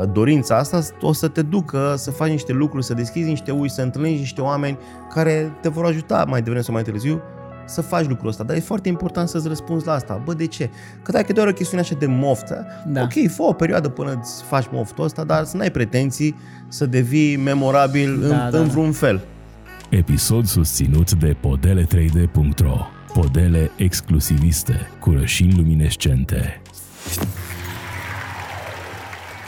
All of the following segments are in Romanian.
uh, dorința asta o să te ducă să faci niște lucruri, să deschizi niște uși, să întâlnești niște oameni care te vor ajuta mai devreme sau mai târziu să faci lucrul ăsta, dar e foarte important să-ți răspunzi la asta. Bă, de ce? Că dacă e doar o chestiune așa de moft, da. ok, fă o perioadă până îți faci moftul ăsta, dar să n-ai pretenții să devii memorabil da, în, da, în da. vreun fel. Episod susținut de podele3d.ro Podele exclusiviste cu rășini luminescente.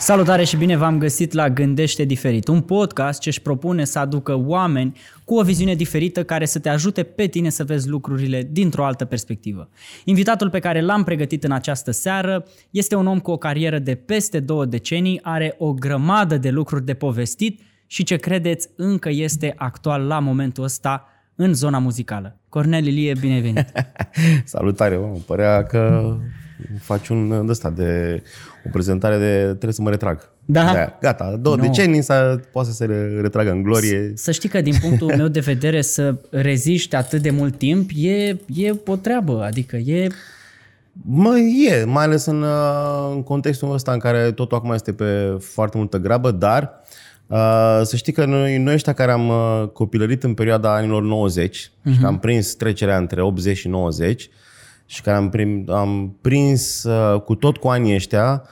Salutare și bine v-am găsit la Gândește Diferit, un podcast ce își propune să aducă oameni cu o viziune diferită care să te ajute pe tine să vezi lucrurile dintr-o altă perspectivă. Invitatul pe care l-am pregătit în această seară este un om cu o carieră de peste două decenii, are o grămadă de lucruri de povestit și ce credeți încă este actual la momentul ăsta în zona muzicală. Cornel Ilie, bine venit! Salutare, mă, părea că faci un ăsta de o prezentare de trebuie să mă retrag. Da. da gata, două no. decenii să poate să se retragă în glorie. Să știi că din punctul meu de vedere să reziști atât de mult timp e, e o treabă, adică e... Mă, e, mai ales în, uh, în contextul ăsta în care totul acum este pe foarte multă grabă, dar uh, să știi că noi, noi ăștia care am uh, copilărit în perioada anilor 90 uh-huh. și că mhm. am prins trecerea între 80 și 90, și care am, prim, am prins uh, cu tot cu anii ăștia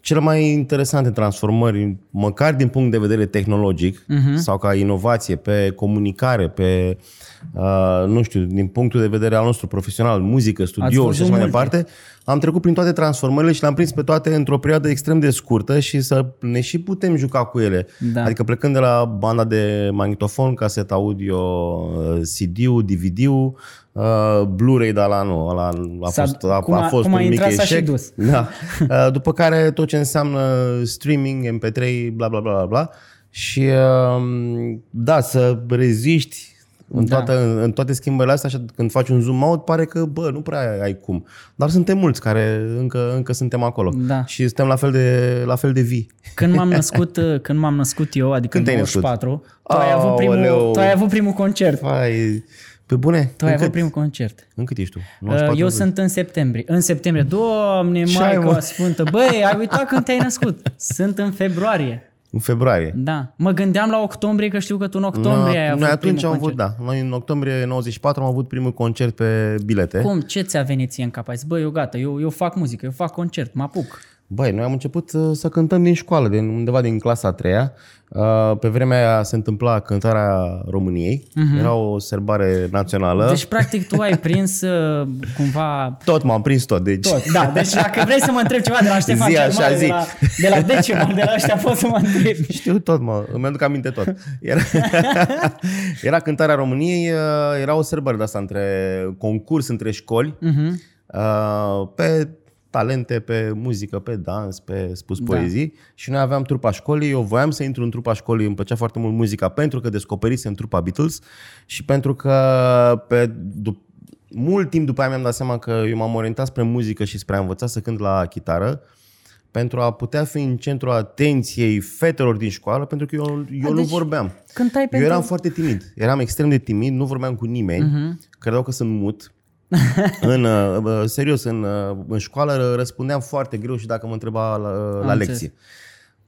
cele mai interesante transformări, măcar din punct de vedere tehnologic uh-huh. sau ca inovație pe comunicare, pe, uh, nu știu, din punctul de vedere al nostru profesional, muzică, studio și așa mai departe, am trecut prin toate transformările și le-am prins pe toate într-o perioadă extrem de scurtă și să ne și putem juca cu ele. Da. Adică plecând de la banda de magnetofon, caset audio, uh, CD-ul, DVD-ul, Uh, Blu-ray, dar la nu, ăla a fost, a, cum a, a fost cum un mic eșec. Și dus. Da. Uh, după care tot ce înseamnă streaming, MP3, bla bla bla bla bla. Și uh, da, să reziști în, da. toată, în, în toate schimbările astea, așa, când faci un zoom out, pare că, bă, nu prea ai, ai cum. Dar suntem mulți care încă, încă suntem acolo. Da. Și suntem la fel de, la fel de vii. Când m-am născut, când m-am născut eu, adică când în 94, tu ai, avut primul, tu ai avut primul concert. Hai, pe bune? Tu ai avut primul concert. În cât ești tu? 94 uh, Eu sunt în septembrie. În septembrie. Doamne, Maica Sfântă. Băi, ai uitat când te-ai născut. Sunt în februarie. În februarie. Da. Mă gândeam la octombrie, că știu că tu în octombrie no, ai avut Noi atunci am avut, da. Noi în octombrie 94 am avut primul concert pe bilete. Cum? Ce ți-a venit ție în cap? Ai zis, băi, eu gata, eu, eu fac muzică, eu fac concert, mă apuc. Băi, noi am început uh, să cântăm din școală, de undeva din clasa a treia. Uh, pe vremea aia se întâmpla cântarea României. Uh-huh. Era o serbare națională. Deci, practic, tu ai prins uh, cumva... Tot, m-am prins tot. Deci... Tot, da. Deci, dacă vrei să mă întreb ceva de la Ștefan zi, așa, zi. de la, de la Decimal, de la ăștia, poți să mă întreb. Știu tot, mă. Îmi aduc aminte tot. Era, era cântarea României, era o sărbare de asta între concurs între școli. Uh-huh. Pe talente pe muzică, pe dans, pe spus da. poezii și noi aveam trupa școlii. Eu voiam să intru în trupa școlii, îmi plăcea foarte mult muzica pentru că descoperisem trupa Beatles și pentru că pe, dup- mult timp după aia mi-am dat seama că eu m-am orientat spre muzică și spre a învăța să cânt la chitară pentru a putea fi în centrul atenției fetelor din școală, pentru că eu, eu a, nu deci vorbeam. Cântai eu pentru... eram foarte timid. Eram extrem de timid, nu vorbeam cu nimeni, uh-huh. credeau că sunt mut în, uh, serios, în, uh, în școală răspundeam foarte greu și dacă mă întreba la, la lecție.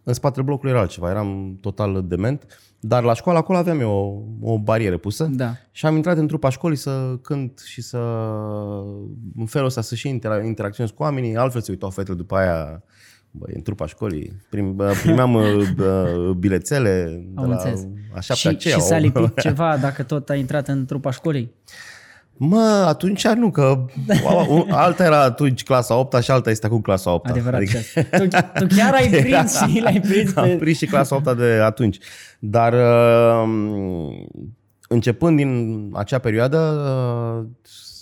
În spatele blocului era altceva, eram total dement. Dar la școală acolo aveam eu o, o barieră pusă da. și am intrat în trupa școlii să cânt și să în felul ăsta să și intera- interacționez cu oamenii, altfel se uitau fetele după aia băi, în trupa școlii, prim, primeam bilețele de la așa și, aceea. Și s-a lipit ceva dacă tot ai intrat în trupa școlii? Mă, atunci nu, că alta era atunci clasa 8 și alta este acum clasa 8 Adevărat. Adică... Tu, tu chiar ai prins și l-ai prins pe... Am prins și clasa 8 de atunci. Dar uh, începând din acea perioadă, uh,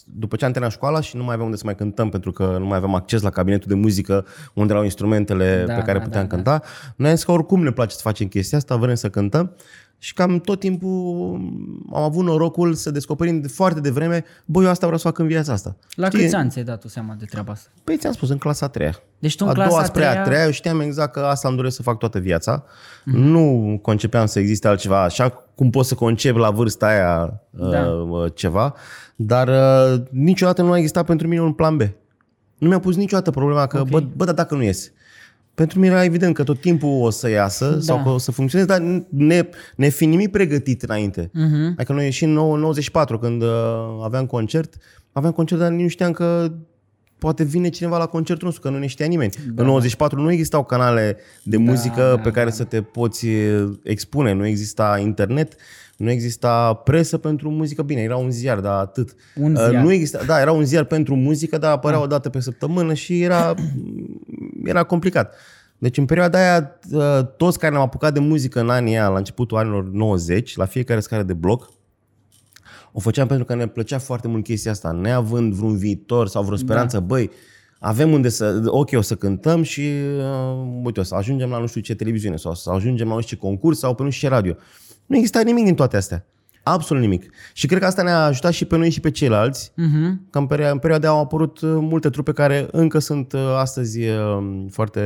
după ce am terminat școala și nu mai aveam unde să mai cântăm pentru că nu mai aveam acces la cabinetul de muzică unde erau instrumentele da, pe care da, puteam da, cânta, da. noi am zis că oricum ne place să facem chestia asta, vrem să cântăm și cam tot timpul am avut norocul să descoperim de foarte devreme, băi, eu asta vreau să fac în viața asta. La Știi? câți ani ți-ai dat tu seama de treaba asta? Păi ți-am spus, în clasa a treia. Deci tu în a clasa doua a treia... a treia, eu știam exact că asta îmi doresc să fac toată viața. Mm-hmm. Nu concepeam să existe altceva, așa cum pot să concep la vârsta aia da. uh, ceva, dar uh, niciodată nu a existat pentru mine un plan B. Nu mi-a pus niciodată problema că, okay. bă, bă, dar dacă nu iese? Pentru mine era evident că tot timpul o să iasă da. sau că o să funcționeze, dar ne, ne fi nimic pregătit înainte. Uh-huh. Adică noi și în 94, când uh, aveam concert, aveam concert, dar nu știam că poate vine cineva la concertul nostru, că nu ne știa nimeni. Da. În 94 nu existau canale de muzică da, pe da, care da. să te poți uh, expune, nu exista internet, nu exista presă pentru muzică. Bine, era un ziar, dar atât. Un uh, ziar. Nu exista, da, era un ziar pentru muzică, dar apărea da. o dată pe săptămână și era, era complicat. Deci în perioada aia, uh, toți care ne-am apucat de muzică în anii aia, la începutul anilor 90, la fiecare scară de bloc, o făceam pentru că ne plăcea foarte mult chestia asta, neavând vreun viitor sau vreo speranță, da. băi, avem unde să, ok, o să cântăm și, uh, uite, o să ajungem la nu știu ce televiziune sau să ajungem la nu știu ce concurs sau pe nu știu ce radio. Nu exista nimic din toate astea. Absolut nimic. Și cred că asta ne-a ajutat și pe noi și pe ceilalți. Uh-huh. Că în, perio- în perioada au apărut uh, multe trupe care încă sunt uh, astăzi uh, foarte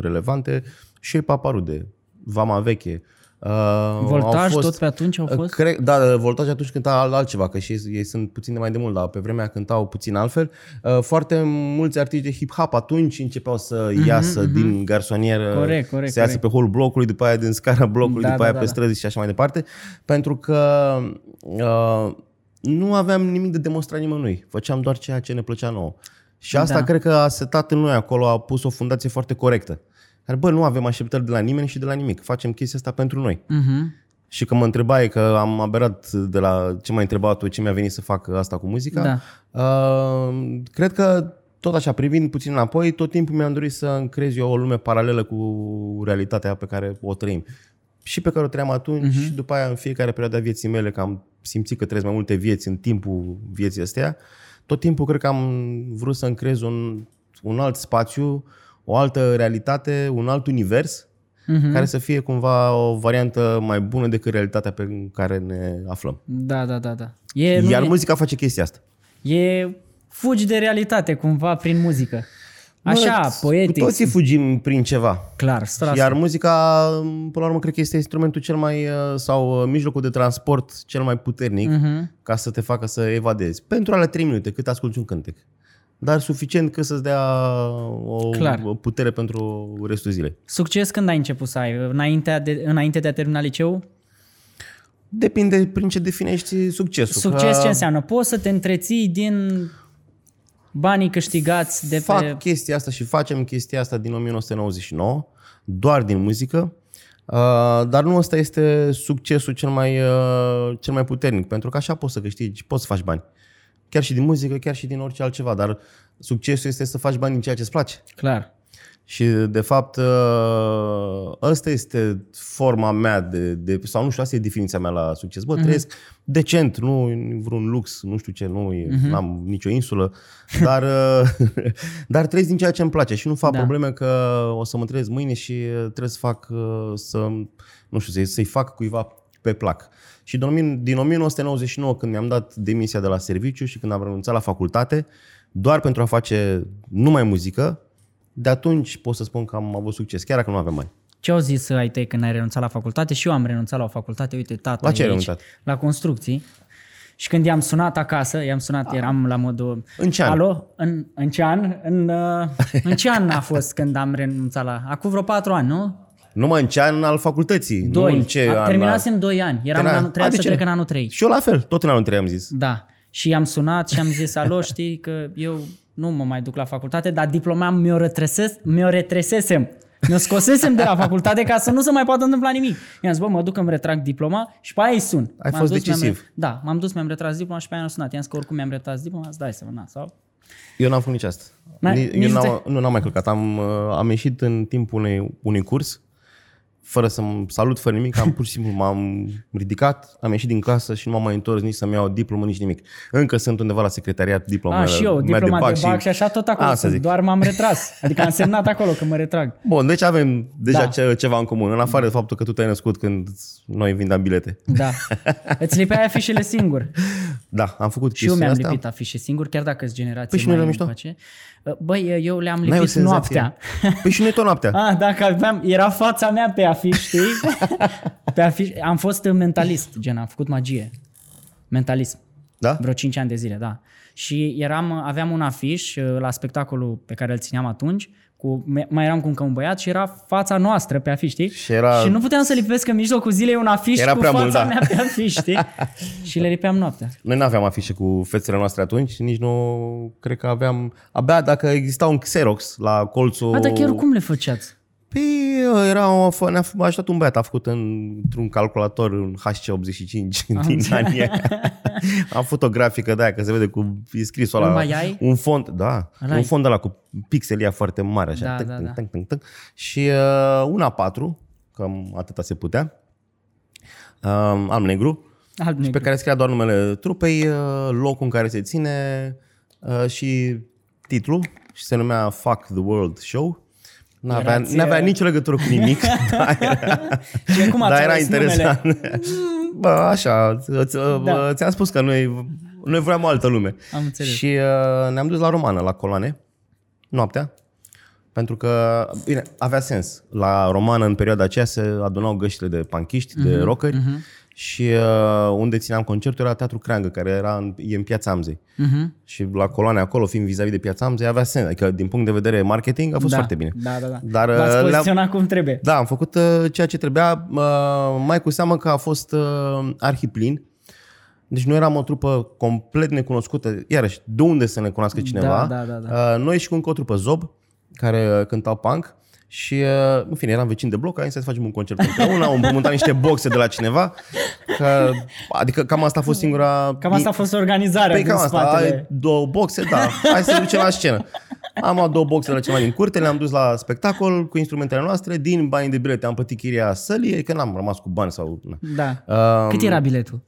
relevante. Și Paparude, Vama Veche, Uh, voltaj fost, tot pe atunci au fost? Cred, da, voltaj atunci cânta altceva, că și ei, ei sunt puțin de mai de mult, dar pe vremea cântau puțin altfel. Uh, foarte mulți artiști de hip-hop atunci începeau să mm-hmm, iasă mm-hmm. din garsonieră, corect, corect, să iasă corect. pe holul blocului, după aia din scara blocului, da, după da, aia da, pe da. străzi și așa mai departe, pentru că uh, nu aveam nimic de demonstrat nimănui. Făceam doar ceea ce ne plăcea nouă. Și asta da. cred că a setat în noi acolo, a pus o fundație foarte corectă. Care, bă, nu avem așteptări de la nimeni și de la nimic. Facem chestia asta pentru noi. Uh-huh. Și că mă întrebai că am aberat de la ce m-ai întrebat tu, ce mi-a venit să fac asta cu muzica, da. uh, cred că tot așa, privind puțin înapoi, tot timpul mi-am dorit să încrezi eu o lume paralelă cu realitatea pe care o trăim. Și pe care o trăiam atunci uh-huh. și după aia în fiecare perioadă a vieții mele, că am simțit că trăiesc mai multe vieți în timpul vieții astea, tot timpul cred că am vrut să încrez un, un alt spațiu o altă realitate, un alt univers uh-huh. care să fie cumva o variantă mai bună decât realitatea pe care ne aflăm. Da, da, da. da. E, Iar muzica face chestia asta. E fugi de realitate cumva prin muzică. Așa, Mă, poetic. Cu toții fugim prin ceva. Clar, strasă. Iar muzica, până la urmă, cred că este instrumentul cel mai, uh, sau uh, mijlocul de transport cel mai puternic uh-huh. ca să te facă să evadezi. Pentru ale 3 minute, cât asculti un cântec dar suficient că să-ți dea o Clar. putere pentru restul zilei. Succes când ai început să ai? Înainte de, înainte de a termina liceu? Depinde prin ce definești succesul. Succes că... ce înseamnă? Poți să te întreții din banii câștigați de Fac pe... Fac chestia asta și facem chestia asta din 1999, doar din muzică, uh, dar nu ăsta este succesul cel mai, uh, cel mai puternic, pentru că așa poți să câștigi, poți să faci bani chiar și din muzică, chiar și din orice altceva, dar succesul este să faci bani din ceea ce îți place. Clar. Și de fapt ăsta este forma mea de, de sau nu știu, asta e definiția mea la succes. Bă, uh-huh. trăiesc decent, nu vreun lux, nu știu ce, nu uh-huh. am nicio insulă, dar, dar trăiesc din ceea ce îmi place și nu fac da. probleme că o să mă trezesc mâine și trebuie să fac să, nu știu, să-i fac cuiva pe plac. Și din 1999, când mi-am dat demisia de la serviciu și când am renunțat la facultate, doar pentru a face numai muzică, de atunci pot să spun că am avut succes, chiar dacă nu aveam bani. Ce au zis ai tăi când ai renunțat la facultate? Și eu am renunțat la o facultate, uite, tata La ce ai renunțat? La construcții. Și când i-am sunat acasă, i-am sunat, eram la modul... În ce an? Alo? În, în ce an? În, uh, în ce an a fost când am renunțat la... Acum vreo patru ani, nu? Numai în ce an al facultății. Doi. Nu în ce an Terminasem doi ani. Eram în anul, trebuia să trec în anul trei. Și eu la fel, tot în anul trei am zis. Da. Și i-am sunat și am zis, alo, știi că eu nu mă mai duc la facultate, dar diploma mi-o, retreses, mi-o retresesem. Mi-o scosesem de la facultate ca să nu se mai poată întâmpla nimic. I-am zis, bă, mă duc, îmi retrag diploma și pe aia îi sun. Ai m-am fost dus, decisiv. Mi-am, da, m-am dus, mi-am retras diploma și pe aia am sunat. I-am zis că oricum mi-am retras diploma, îți dai să mă sau... Eu n-am făcut nici asta. eu n-am, nu n-am mai călcat. Am, uh, am ieșit în timpul unei, unui curs fără să salut, fără nimic, am pur și simplu m-am ridicat, am ieșit din clasă și nu m-am mai întors nici să-mi iau diplomă, nici nimic. Încă sunt undeva la secretariat diploma A, și eu, diploma de bac, de bac și... și așa tot acolo A, sunt, doar m-am retras. Adică am semnat acolo că mă retrag. Bun, deci avem deja da. ceva în comun, în afară de faptul că tu te-ai născut când noi vindeam bilete. Da. Îți lipeai afișele singur. Da, am făcut Și eu mi-am asta. lipit afișe singur, chiar dacă sunt generații păi și mai mișto. Face. Băi, eu le-am lipit noaptea. Păi și noi tot noaptea. ah, dacă aveam, era fața mea pe afiș, știi? pe afiș, am fost mentalist, gen, am făcut magie. Mentalism. Da? Vreo 5 ani de zile, da. și eram, aveam un afiș uh, la spectacolul pe care îl țineam atunci, cu, mai eram cu încă un băiat și era fața noastră pe afiș, știi? Și era- și nu puteam să lipesc în mijlocul zilei un afiș Era cu prea fața mult, da. mea pe afiș, știi? și le lipeam noaptea. Noi nu aveam afișe cu fețele noastre atunci, nici nu cred că aveam... Abia dacă exista un Xerox la colțul... A, dar chiar cum le făceați? Păi era o, fă- ne-a f- a ajutat un băiat, a făcut în- într-un calculator în HC85 din înțeles. anii aia. Am făcut o grafică de aia, că se vede cu e scris ăla. Îl mai ai? Un font, da, Îl un ai? font ăla cu pixelia foarte mare așa. Da, tâng, da, tâng, da. tâng, tâng, tâng. Și uh, una patru, cam atâta se putea. Um, alb negru. Alb Și negru. pe care scria doar numele trupei, uh, locul în care se ține uh, și titlul și se numea Fuck the World Show. N-avea, Erați, n-avea uh, nicio legătură cu nimic, dar era, Și cum ați dar era ales interesant. numele? Bă, așa, ți- Da. da. ți-am spus că noi, noi vreau o altă lume. Am înțeles. Și uh, ne-am dus la romană, la coloane, noaptea, pentru că, bine, avea sens. La romană, în perioada aceea, se adunau găștile de panchiști, Mhm, de rockeri și uh, unde țineam concertul era Teatru Creangă, care era în, e în Piața Amzei. Mhm. Și la coloane acolo, fiind vis-a-vis de Piața Amzei, avea sens. Adică, din punct de vedere marketing, a fost da, foarte bine. Da, da, da. Dar, V-ați uh, le-am- poziționat cum trebuie. Da, am făcut uh, ceea ce trebuia, uh, mai cu seamă că a fost uh, arhiplin. Deci nu eram o trupă complet necunoscută. Iarăși, de unde să ne cunoască cineva? Da, da, da, Uh, noi și cu încă o trupă Zob, care uh, cântau punk. Și, uh, în fine, eram vecini de bloc, am zis să facem un concert împreună, am împrumutat niște boxe de la cineva. Că, adică cam asta a fost singura... Cam asta a fost organizarea Păi din cam asta, spatele. ai două boxe, da, hai să ducem la scenă. Am luat două boxe de la ceva din curte, le-am dus la spectacol cu instrumentele noastre, din banii de bilete am plătit chiria sălii, adică n-am rămas cu bani sau... Na. Da. Um, Cât era biletul?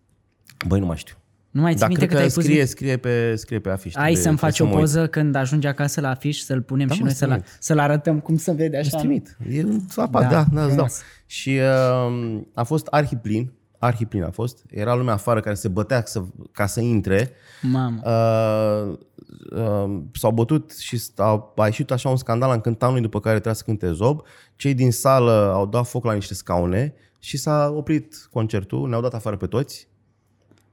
Băi, nu mai știu. Nu mai ții Dar minte cred cât că ai pus? scrie, scrie, pe, scrie pe afiș. Ai Trebuie- să-mi faci o trebuie să mă uit. poză când ajungi acasă la afiș, să-l punem Da, și mă, noi să-l, trimit. să-l arătăm cum se vede Îți așa. trimit. E un apa, Da, da, da, da, îți dau. frumos. Și uh, a fost arhiplin, arhiplin a fost. Era lumea afară care se bătea să, ca să intre. Mamă. Uh, uh, s-au bătut și a, a ieșit așa un scandal în cântanului după care trebuia să cânte Zob. Cei din sală au dat foc la niște scaune și s-a oprit concertul, ne-au dat afară pe toți.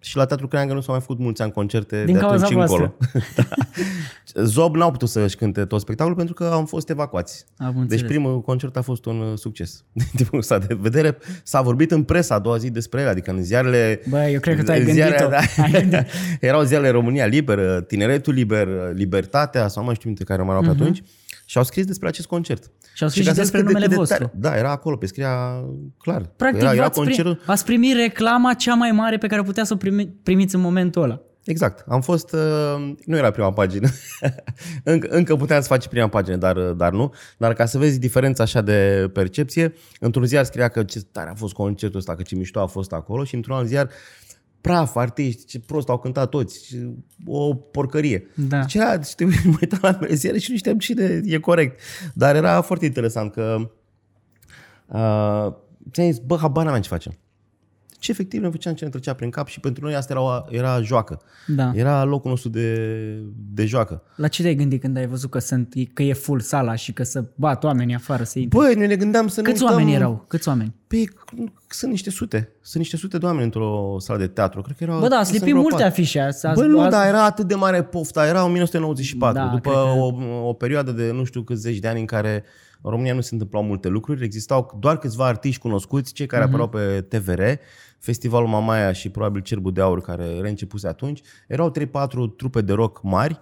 Și la Teatru Creangă nu s-au mai făcut mulți ani concerte Din de cauza atunci încolo. voastră. da. Zob n-au putut să-și cânte tot spectacolul pentru că am fost evacuați. Am Deci înțeles. primul concert a fost un uh, succes. Din punctul ăsta de vedere, s-a vorbit în presa a doua zi despre el, adică în ziarele... Bă, eu cred că tu ai în gândit-o. Ai gândit. erau ziarele România Liberă, Tineretul Liber, Libertatea, sau mai știu minte care mai erau pe atunci, și au scris despre acest concert. Mhm. Și au scris ca și să despre zic cât de- numele cât de vostru. tare- Da, era acolo, pe scria clar. Practic, era, era v-ați, concertul... prim, ați primit reclama cea mai mare pe care putea să o primi, primiți în momentul ăla. Exact. Am fost... Uh, nu era prima pagină. încă, încă puteam să faci prima pagină, dar, uh, dar nu. Dar ca să vezi diferența așa de percepție, într-un ziar scria că ce tare a fost concertul ăsta, că ce mișto a fost acolo și într-un alt ziar praf, artiști, ce prost au cântat toți, ce- o porcărie. Da. Deci era, știu, mă uitam la ziare și nu știam cine e corect. Dar era foarte interesant că uh, ți-am zis, bă, habar n-aveam ce facem. Și efectiv ne făceam ce ne trecea prin cap și pentru noi asta era, o, era joacă. Da. Era locul nostru de, de joacă. La ce te-ai gândit când ai văzut că, sunt, că e full sala și că să bat oamenii afară să intre? Băi, noi ne gândeam să Câți ne uităm... oameni erau? Câți oameni? Păi, sunt niște sute. Sunt niște sute de oameni într-o sală de teatru. Cred că erau... Bă, da, ați sunt lipit vreo multe patru. afișe. Ați, ați, Bă, nu, ați- dar era atât de mare pofta. Era 1994. Da, după cred că- o, o perioadă de nu știu câți zeci de ani în care în România nu se întâmplau multe lucruri. Existau doar câțiva artiști cunoscuți, cei Mhm. care apăreau pe TVR, Festivalul Mamaia și probabil Cerbul de Aur, care reîncepuse atunci. Erau 3-4 trupe de rock mari,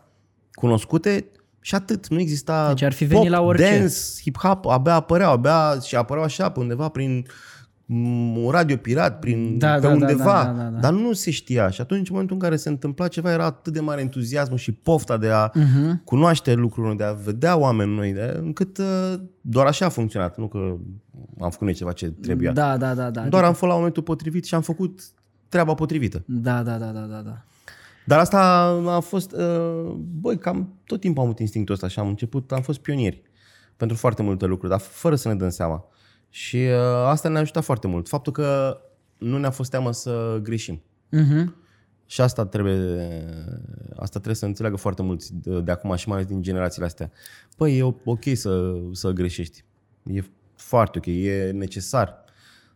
cunoscute și atât. Nu exista Deci ar fi venit pop, la orice. dance, hip-hop, abia apăreau, abia și apăreau așa pe undeva prin mm, un radio pirat, prin, Da, pe da, da, undeva, da, da, da, da. dar nu se știa. Și atunci, în momentul în care se întâmpla ceva, era atât de mare entuziasmul și pofta de a Mhm. uh-huh. cunoaște lucrurile, de a vedea oameni noi, de, încât uh, doar așa a funcționat, nu că am făcut noi ceva ce trebuia. Da, da, da, da. Doar am fost la momentul potrivit și am făcut treaba potrivită. Da, da, da, da, da, da. Dar asta a fost, uh, băi, cam tot timpul am avut instinctul ăsta și am început, am fost pionieri pentru foarte multe lucruri, dar fără să ne dăm seama. Și uh, asta ne-a ajutat foarte mult. Faptul că nu ne-a fost teamă să greșim. Mhm. Și asta trebuie, asta trebuie să înțeleagă foarte mulți de, de acum și mai ales din generațiile astea. Păi e ok să, să greșești. E foarte ok, e necesar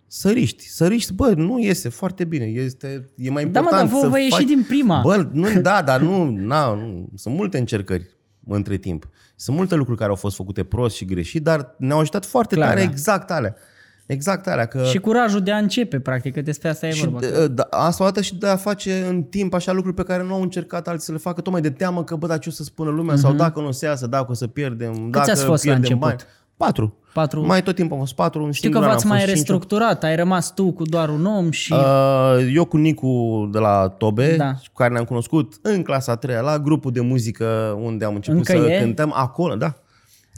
săriști, săriști, bă, nu iese foarte bine, este, e mai Da, mă, important dar vă, să vă ieși faci... din prima. Bă, nu, da, dar nu, na, nu, sunt multe încercări între timp. Sunt multe lucruri care au fost făcute prost și greșit, dar ne-au ajutat foarte Clar, tare da. exact alea. Exact alea. Că Și curajul de a începe, practic, că despre asta e și vorba. de, da, asta o dată și de a face în timp așa lucruri pe care nu au încercat alții să le facă, tocmai de teamă că, bă, dar ce o să spună lumea, sau dacă nu o să iasă, dacă o să pierdem, dacă ați fost la pierdem început? bani. Patru. Patru. Mai tot timpul am fost patru. În Știu că singur an v-ați am mai fost cinci. restructurat, ai rămas tu cu doar un om și... Uh, eu cu Nicu de la Tobe, Da. cu care ne-am cunoscut în clasa a treia, la grupul de muzică unde am început Încă să e? cântăm acolo, da.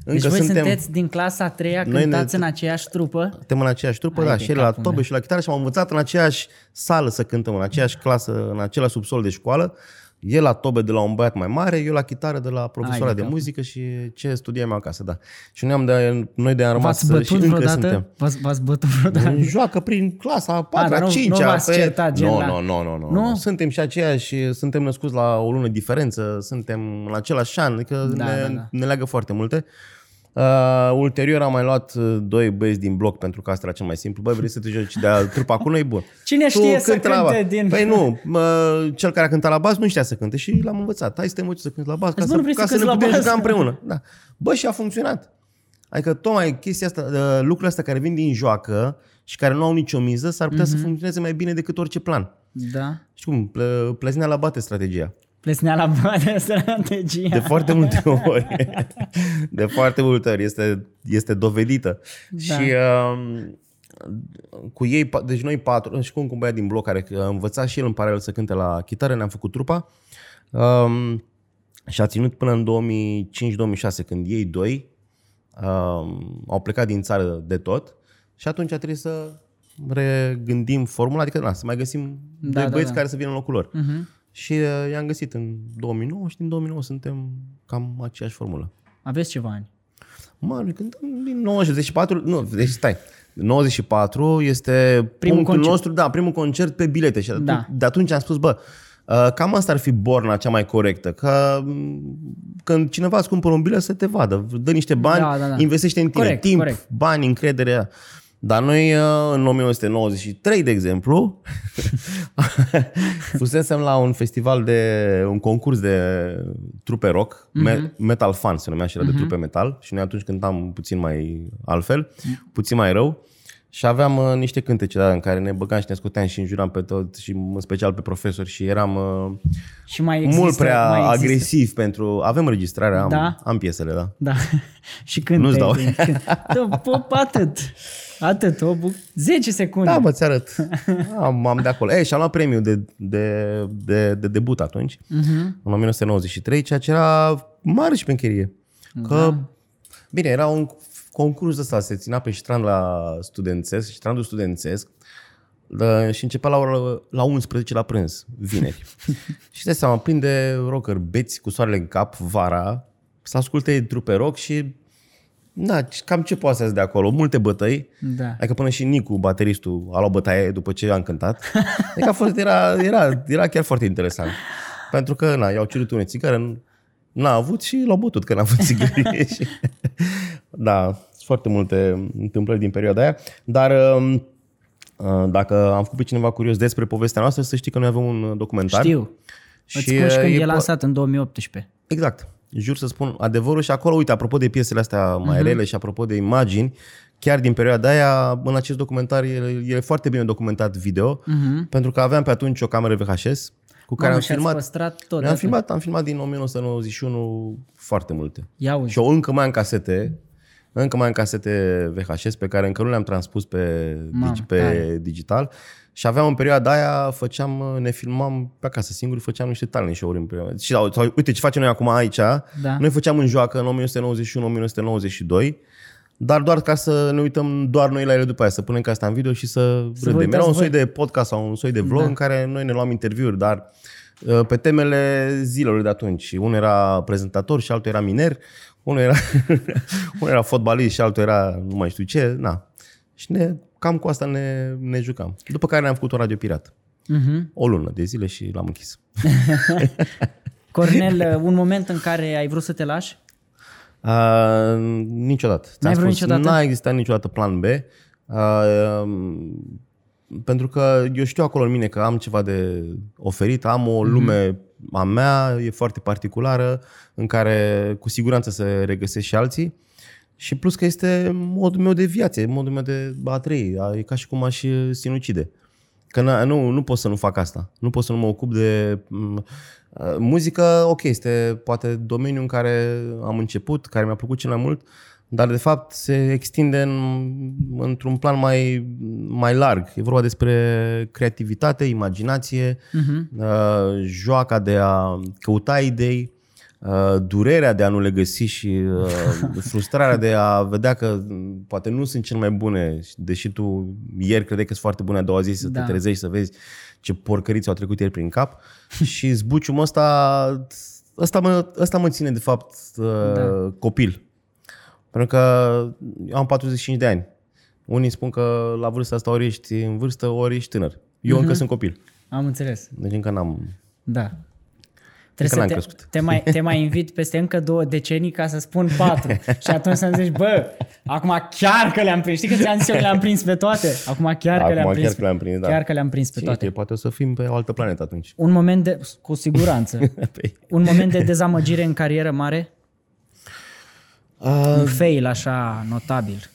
deci voi sunteți din clasa a treia, Noi ne- cântați în aceeași trupă? Suntem în aceeași trupă, Hai da, de și el la capul tobe meu. și la chitară și am învățat în aceeași sală să cântăm, în aceeași clasă, în același subsol de școală. El la tobe de la un băiat mai mare, eu la chitară de la profesoara Hai de, de capul. muzică și ce studiam eu acasă, da. Și noi, am de, noi de am rămas V-ați bătut și încă vreodată? suntem. V-ați, v-ați bătut vreodată? Joacă prin clasa a dar patra, nu- a nu cincea. v-ați certat, gen Nu, la- nu, nu, nu, nu, Nu? nu. Suntem și aceiași, suntem născuți la o lună diferență, suntem în același an, adică Da, ne, da, da. ne leagă foarte multe. Uh, ulterior am mai luat uh, doi băieți din bloc pentru că asta era cel mai simplu. Băi, vrei să te joci de trupa cu noi? Bun. Cine știe să cântă la cânte bas. din- Păi nu, mă, cel care a cântat la bas nu știa să cânte și l-am învățat. Hai să te învăț să cânti la bas ca Deci, bă, să, nu vrei ca să să ne cânti la putem bas? juca împreună. Da. Bă, și a funcționat. Adică tocmai chestia asta, uh, lucrurile astea care vin din joacă și care nu au nicio miză, s-ar putea Mhm. să funcționeze mai bine decât orice plan. Da. Și cum? Ple- Pleznea la bate strategia. Plesnea la bani strategia. De foarte multe ori. De foarte multe ori. Este, este dovedită. Da. Și uh, cu ei, pa- deci noi patru, și cu un băiat din bloc care a învățat și el în paralel să cânte la chitară, ne-am făcut trupa. Um, și a ținut până în 2005-2006, când ei doi um, au plecat din țară de tot și atunci a trebuit să regândim formula, adică na, să mai găsim Da, da, da, băieți da. care să vină în locul lor. Mhm. Și uh, i-am găsit în 2009 și din 2009 suntem cam aceeași formulă. Aveți ceva ani. Mă, noi cântăm din 94, nu, deci stai, 94 este Primul punctul concert. nostru, da, primul concert pe bilete și atunci, Da. de atunci am spus, bă, uh, cam asta ar fi borna cea mai corectă, că m, când cineva îți cumpără un bilet să te vadă, dă niște bani, Da, da, da. investește în tine, Corect, timp, corect. bani, încredere. Dar noi uh, în 1993, de exemplu, fusesem la un festival de, un concurs de trupe rock, Mhm. me- Metal Fan se numea și era de trupe metal și noi atunci cântam puțin mai altfel, puțin mai rău și aveam uh, niște cântece de în care ne băgam și ne scoteam și înjuram pe tot și în special pe profesori și eram uh, Și mai există, mult prea mai există. agresiv pentru... Avem înregistrare, am, Da? am piesele, da. Da. și când Nu-ți dau. Da, pop, atât. Atât. O bu- 10 secunde. Da, bă, ți arăt. Am, am de acolo. Ei, și-am luat premiul de, de, de, de debut atunci, uh-huh. în 1993, ceea ce era mare șpencherie. Că, da. bine, era un concurs ăsta, se ținea pe strand la studențesc, strandul studențesc, da, și începea la, ora, la 11 la prânz, vineri. și de seama, prinde rocker beți cu soarele în cap, vara, să asculte trupe rock și da, cam ce poate să de acolo? Multe bătăi. Da. Adică până și Nicu, bateristul, a luat bătaie după ce am cântat. Adică a fost, era, era, era chiar foarte interesant. Pentru că, na, i-au cerut une țigară, n-a avut și l-au bătut că n-a avut țigări. Și- da, sunt foarte multe întâmplări din perioada aia. Dar um, uh, dacă am făcut pe cineva curios despre povestea noastră, să știi că noi avem un documentar. Știu. Îți spun și uh, când e, po- lansat în 2018. Exact. Jur să spun adevărul și acolo, uite, apropo de piesele astea mai uh-huh. rele și apropo de imagini, chiar din perioada aia, în acest documentar, e, e foarte bine documentat video, uh-huh. pentru că aveam pe atunci o cameră VHS cu care Mamă, am și ați filmat. păstrat tot. Am atunci. filmat, am filmat din 1991 foarte multe. Ia uzi. Și eu încă mai am casete, încă mai am casete VHS pe care încă nu le-am transpus pe, Mamă, digi, pe tare. digital. Și aveam în perioada aia, făceam, ne filmam pe acasă singuri, făceam niște talent show-uri în perioada. Și sau, sau, uite ce facem noi acum aici, Da. noi făceam în joacă în 1991-1992, dar doar ca să ne uităm doar noi la ele după aia, să punem asta în video și să, vă râdem. Era uitați un voi. soi de podcast sau un soi de vlog da. în care noi ne luam interviuri, dar uh, pe temele zilelor de atunci. Unul era prezentator și altul era miner, unul era, unul era fotbalist și altul era nu mai știu ce. Na. Și ne, cam cu asta ne, ne jucam. După care ne-am făcut un radio pirat. Mhm. O lună de zile și l-am închis. Cornel, un moment în care ai vrut să te lași? Uh, niciodată. Ți-am N-ai vrut spus, niciodată? N-a existat niciodată plan B. Uh, pentru că eu știu acolo în mine că am ceva de oferit, am o lume a mea, e foarte particulară, în care cu siguranță se regăsesc și alții. Și plus că este modul meu de viață, modul meu de a trăi. E ca și cum aș sinucide. Că na- nu, nu pot să nu fac asta. Nu pot să nu mă ocup de m, uh, muzică. Ok, este poate domeniul în care am început, care mi-a plăcut cel mai mult, dar de fapt se extinde în, într-un plan mai, mai larg. E vorba despre creativitate, imaginație, uh-huh. uh, joaca de a căuta idei, uh, durerea de a nu le găsi și uh, frustrarea de a vedea că m, poate nu sunt cele mai bune, deși tu ieri credeai că sunt foarte bune, a doua zi să Da. te trezești să vezi ce porcăriți au trecut ieri prin cap și zbuciumul ăsta, ăsta mă, ăsta mă ține de fapt uh, Da. copil. Pentru că eu am 45 de ani. Unii spun că la vârsta asta ori ești în vârstă, ori ești tânăr. Eu încă sunt copil. Am înțeles. Deci încă n-am... Da. N-am Trebuie să crescut. te, te, mai, te mai invit peste încă două decenii ca să spun patru. și atunci să-mi zici, bă, acum chiar că le-am prins. Știi că ți-am zis eu că le-am prins pe toate? Acum chiar că Acum le-am chiar prins. că le-am prins, da. Chiar că le-am prins pe Cine toate. știe, poate o să fim pe o altă planetă atunci. Un moment de, cu siguranță, Păi, un moment de dezamăgire în carieră mare? uh, Un fail așa notabil.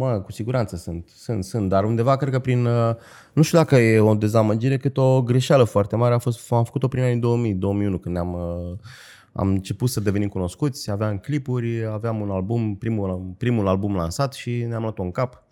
Mă, cu siguranță sunt, sunt, sunt, dar undeva cred că prin, uh, nu știu dacă e o dezamăgire, cât o greșeală foarte mare, a fost, am făcut-o prin anii 2000, 2001, când am, uh, am început să devenim cunoscuți, aveam clipuri, aveam un album, primul, primul album lansat și ne-am luat-o în cap.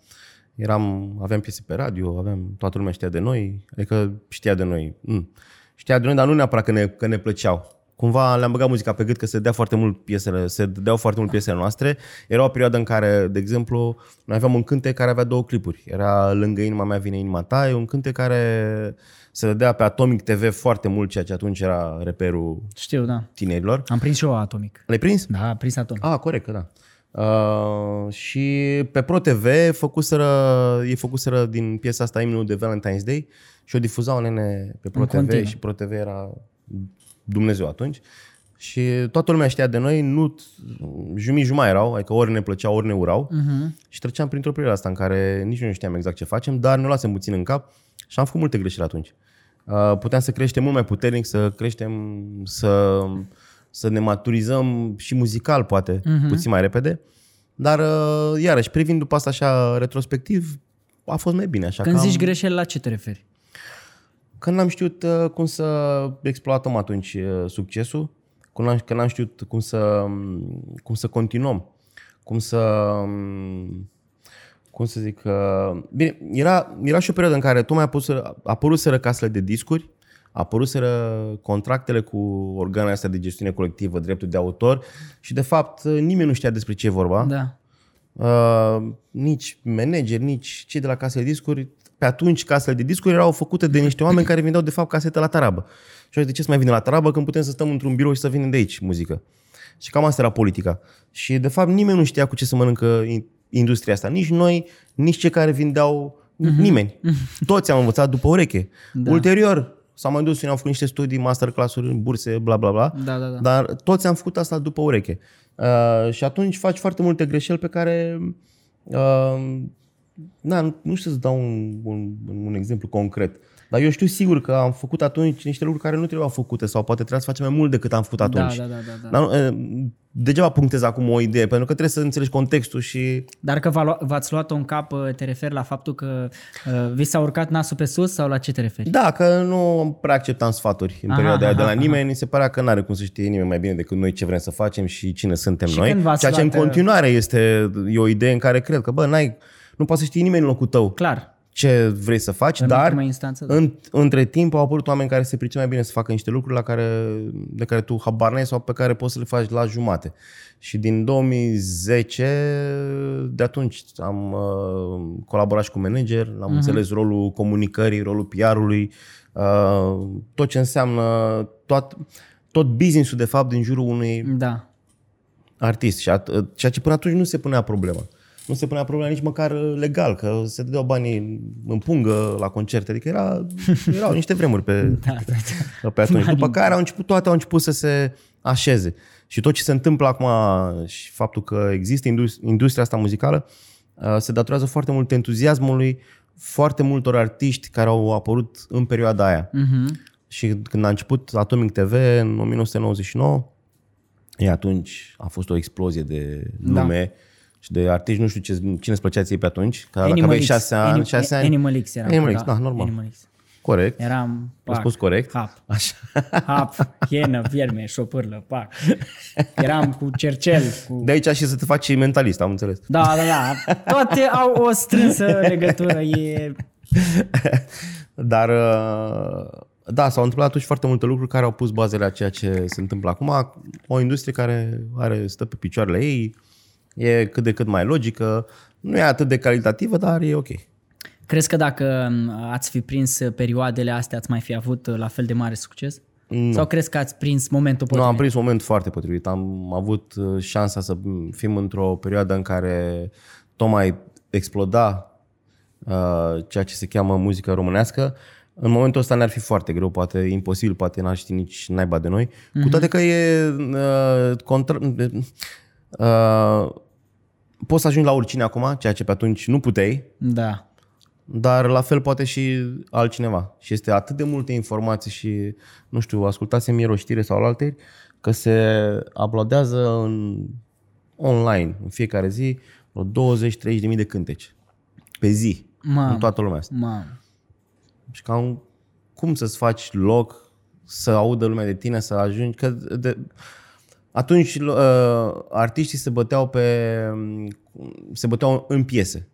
Eram, aveam piese pe radio, aveam, toată lumea știa de noi, adică știa de noi. Mm. Știa de noi, dar nu neapărat că ne, că ne plăceau. Cumva le-am băgat muzica pe gât că se dea foarte mult piesele, se dădeau foarte mult piesele noastre. Era o perioadă în care, de exemplu, noi aveam un cântec care avea două clipuri. Era Lângă inima mea vine inima ta, e un cântec care se dădea pe Atomic TV foarte mult, ceea ce atunci era reperul Știu, da. tinerilor. Am prins și eu Atomic. L-ai prins? Da, am prins Atomic. Ah, corect, că da. Uh, și pe Pro TV făcuseră, ei făcuseră din piesa asta imnul de Valentine's Day și o difuzau nene pe Pro În TV continuu. și Pro TV era Dumnezeu atunci. Și toată lumea știa de noi, nu jumii jumai erau, adică ori ne plăceau, ori ne urau. Uh-huh. Și treceam printr-o perioadă asta în care nici nu știam exact ce facem, dar ne luasem puțin în cap și am făcut multe greșeli atunci. Uh, puteam să creștem mult mai puternic, să creștem, să, să ne maturizăm și muzical, poate, uh-huh. puțin mai repede. Dar, uh, iarăși, privind după asta așa retrospectiv, a fost mai bine. Așa Când că am- zici greșeli, la ce te referi? Când n-am știut uh, cum să exploatăm atunci uh, succesul, când n-am, când n-am știut cum să, um, cum să continuăm, cum să, um, cum să zic, uh, bine, era, era și o perioadă în care tocmai apăruseră, apăruseră casele de discuri, apăruseră contractele cu organele astea de gestiune colectivă, dreptul de autor și de fapt uh, nimeni nu știa despre ce e vorba. Da. Uh, nici manageri, nici cei de la casele de discuri. Pe atunci casele de discuri erau făcute de niște oameni care vindeau de fapt casete la tarabă. Și au zis, de ce să mai vine la tarabă când putem să stăm într-un birou și să vinem de aici muzică? Și cam asta era politica. Și de fapt nimeni nu știa cu ce să mănâncă in- industria asta. Nici noi, nici cei care vindeau, nimeni. Toți am învățat după ureche. Da. Ulterior, s-au mai dus și ne-au făcut niște studii, masterclass-uri, burse, bla bla bla. Da, da, da. Dar toți am făcut asta după ureche. Uh, și atunci faci foarte multe greșeli pe care... Uh, na, nu, nu știu să dau un, un, un exemplu concret. Dar eu știu sigur că am făcut atunci niște lucruri care nu trebuiau făcute sau poate trebuia să facem mai mult decât am făcut atunci. Da, da, da, da, da. Dar, nu, uh, degeaba punctez acum o idee, pentru că trebuie să înțelegi contextul și Dar că v-a lua- v-ați luat-o în cap, uh, te referi la faptul că uh, vi s-a urcat nasul pe sus sau la ce te referi? Da, că nu prea acceptam sfaturi în Aha, perioada aia de la aha, nimeni. Mi se părea că nu are cum să știe nimeni mai bine decât noi ce vrem să facem și cine suntem Și noi. când v-ați Ceea ce în luat, uh, continuare este e o idee în care cred că, bă, n-ai, nu poate să știe nimeni în locul tău Clar. ce vrei să faci, În dar ultima instanță, da. în, între timp au apărut oameni care se pricep mai bine să facă niște lucruri la care, de care tu habar n-ai sau pe care poți să le faci la jumate. Și din 2010, de atunci am uh, colaborat și cu manager, am uh-huh. înțeles rolul comunicării, rolul PR-ului, uh, tot ce înseamnă, tot, tot business-ul de fapt din jurul unui Da. artist. Și at- ceea ce până atunci nu se punea problema. Nu se punea problema nici măcar legal, că se dădeau banii în pungă la concerte. Adică era, erau niște vremuri pe, Da, da, da. pe atunci. După care au început, toate au început să se așeze. Și tot ce se întâmplă acum și faptul că există indus- industria asta muzicală uh, se datorează foarte mult entuziasmului foarte multor artiști care au apărut în perioada aia. Mhm. Și când a început Atomic TV în 1999, e atunci a fost o explozie de nume da. Și de artiști, nu știu ce, cine îți plăcea ție pe atunci, că dacă aveai șase ani, Anim- șase ani, Animal X era. Animal da, X, da, normal. Animal X. corect, Eram... a spus corect, Hap. așa. Hap, hienă, vierme, șopârlă, pac. Eram cu cercel, cu... De aici și să te faci mentalist, am înțeles. Da, da, da. Toate au o strânsă legătură. E... Dar uh, da, s-au întâmplat atunci foarte multe lucruri care au pus bazele a ceea ce se întâmplă acum. O industrie care are stă pe picioarele ei, e cât de cât mai logică, nu e atât de calitativă, dar e ok. Crezi că dacă ați fi prins perioadele astea, ați mai fi avut la fel de mare succes? Nu. Sau crezi că ați prins momentul Nu, potrivit? am prins un moment foarte potrivit. Am avut uh, șansa să fim într-o perioadă în care tocmai exploda uh, ceea ce se cheamă muzică românească. În momentul ăsta ne-ar fi foarte greu, poate imposibil, poate n-ar ști nici naiba de noi. Mm-hmm. Cu toate că e uh, contra, uh, poți să ajungi la oricine acum, ceea ce pe atunci nu puteai, Da. dar la fel poate și altcineva. Și este atât de multe informații și, nu știu, ascultasem ieri o știre sau alte că se uploadează în online în fiecare zi vreo 20-30 de mii de cânteci pe zi Mamă. în toată lumea asta. Mamă. Și cam cum să-ți faci loc să audă lumea de tine, să ajungi, că de, atunci uh, artiștii se băteau pe se băteau în piese.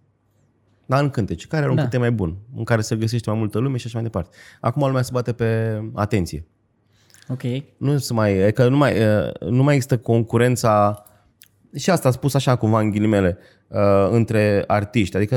Dar în cântece, care era un Da. da. cântec mai bun, în care se găsește mai multă lume și așa mai departe. Acum lumea se bate pe atenție. Ok. Nu se mai, e că nu mai, uh, nu mai există concurența și asta a spus așa cumva în ghilimele uh, între artiști. Adică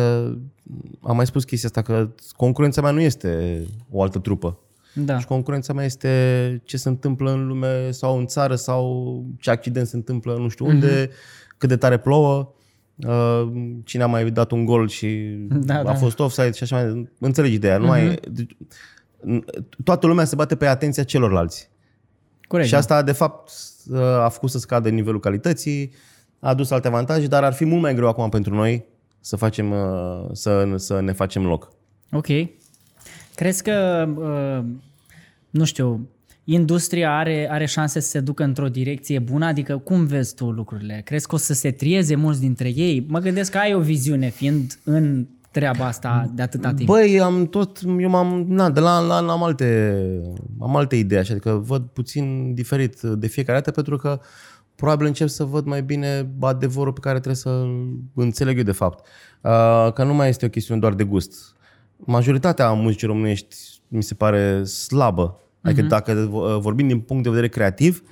am mai spus chestia asta că concurența mea nu este o altă trupă. Da. Și concurența mea este ce se întâmplă în lume sau în țară sau ce accident se întâmplă nu știu unde, cât de tare plouă, uh, cine a mai dat un gol și Da, a da. fost offside și așa mai Înțelegi ideea. Nu mai, deci, toată lumea se bate pe atenția celorlalți. Corect. Și asta, de fapt, a făcut să scadă nivelul calității, a adus alte avantaje, dar ar fi mult mai greu acum pentru noi să, facem, uh, să, să ne facem loc. Ok. Crezi că, uh, nu știu, industria are, are șanse să se ducă într-o direcție bună? Adică cum vezi tu lucrurile? Crezi că o să se trieze mulți dintre ei? Mă gândesc că ai o viziune fiind în treaba asta de atâta timp. Băi, am tot, eu m-am, na, de la an la an am alte, am alte idei, așa, adică văd puțin diferit de fiecare dată, pentru că probabil încep să văd mai bine adevărul pe care trebuie să înțeleg eu de fapt. Uh, Că nu mai este o chestiune doar de gust. Majoritatea muzicii românești mi se pare slabă. Adică Mhm. dacă vorbim din punct de vedere creativ,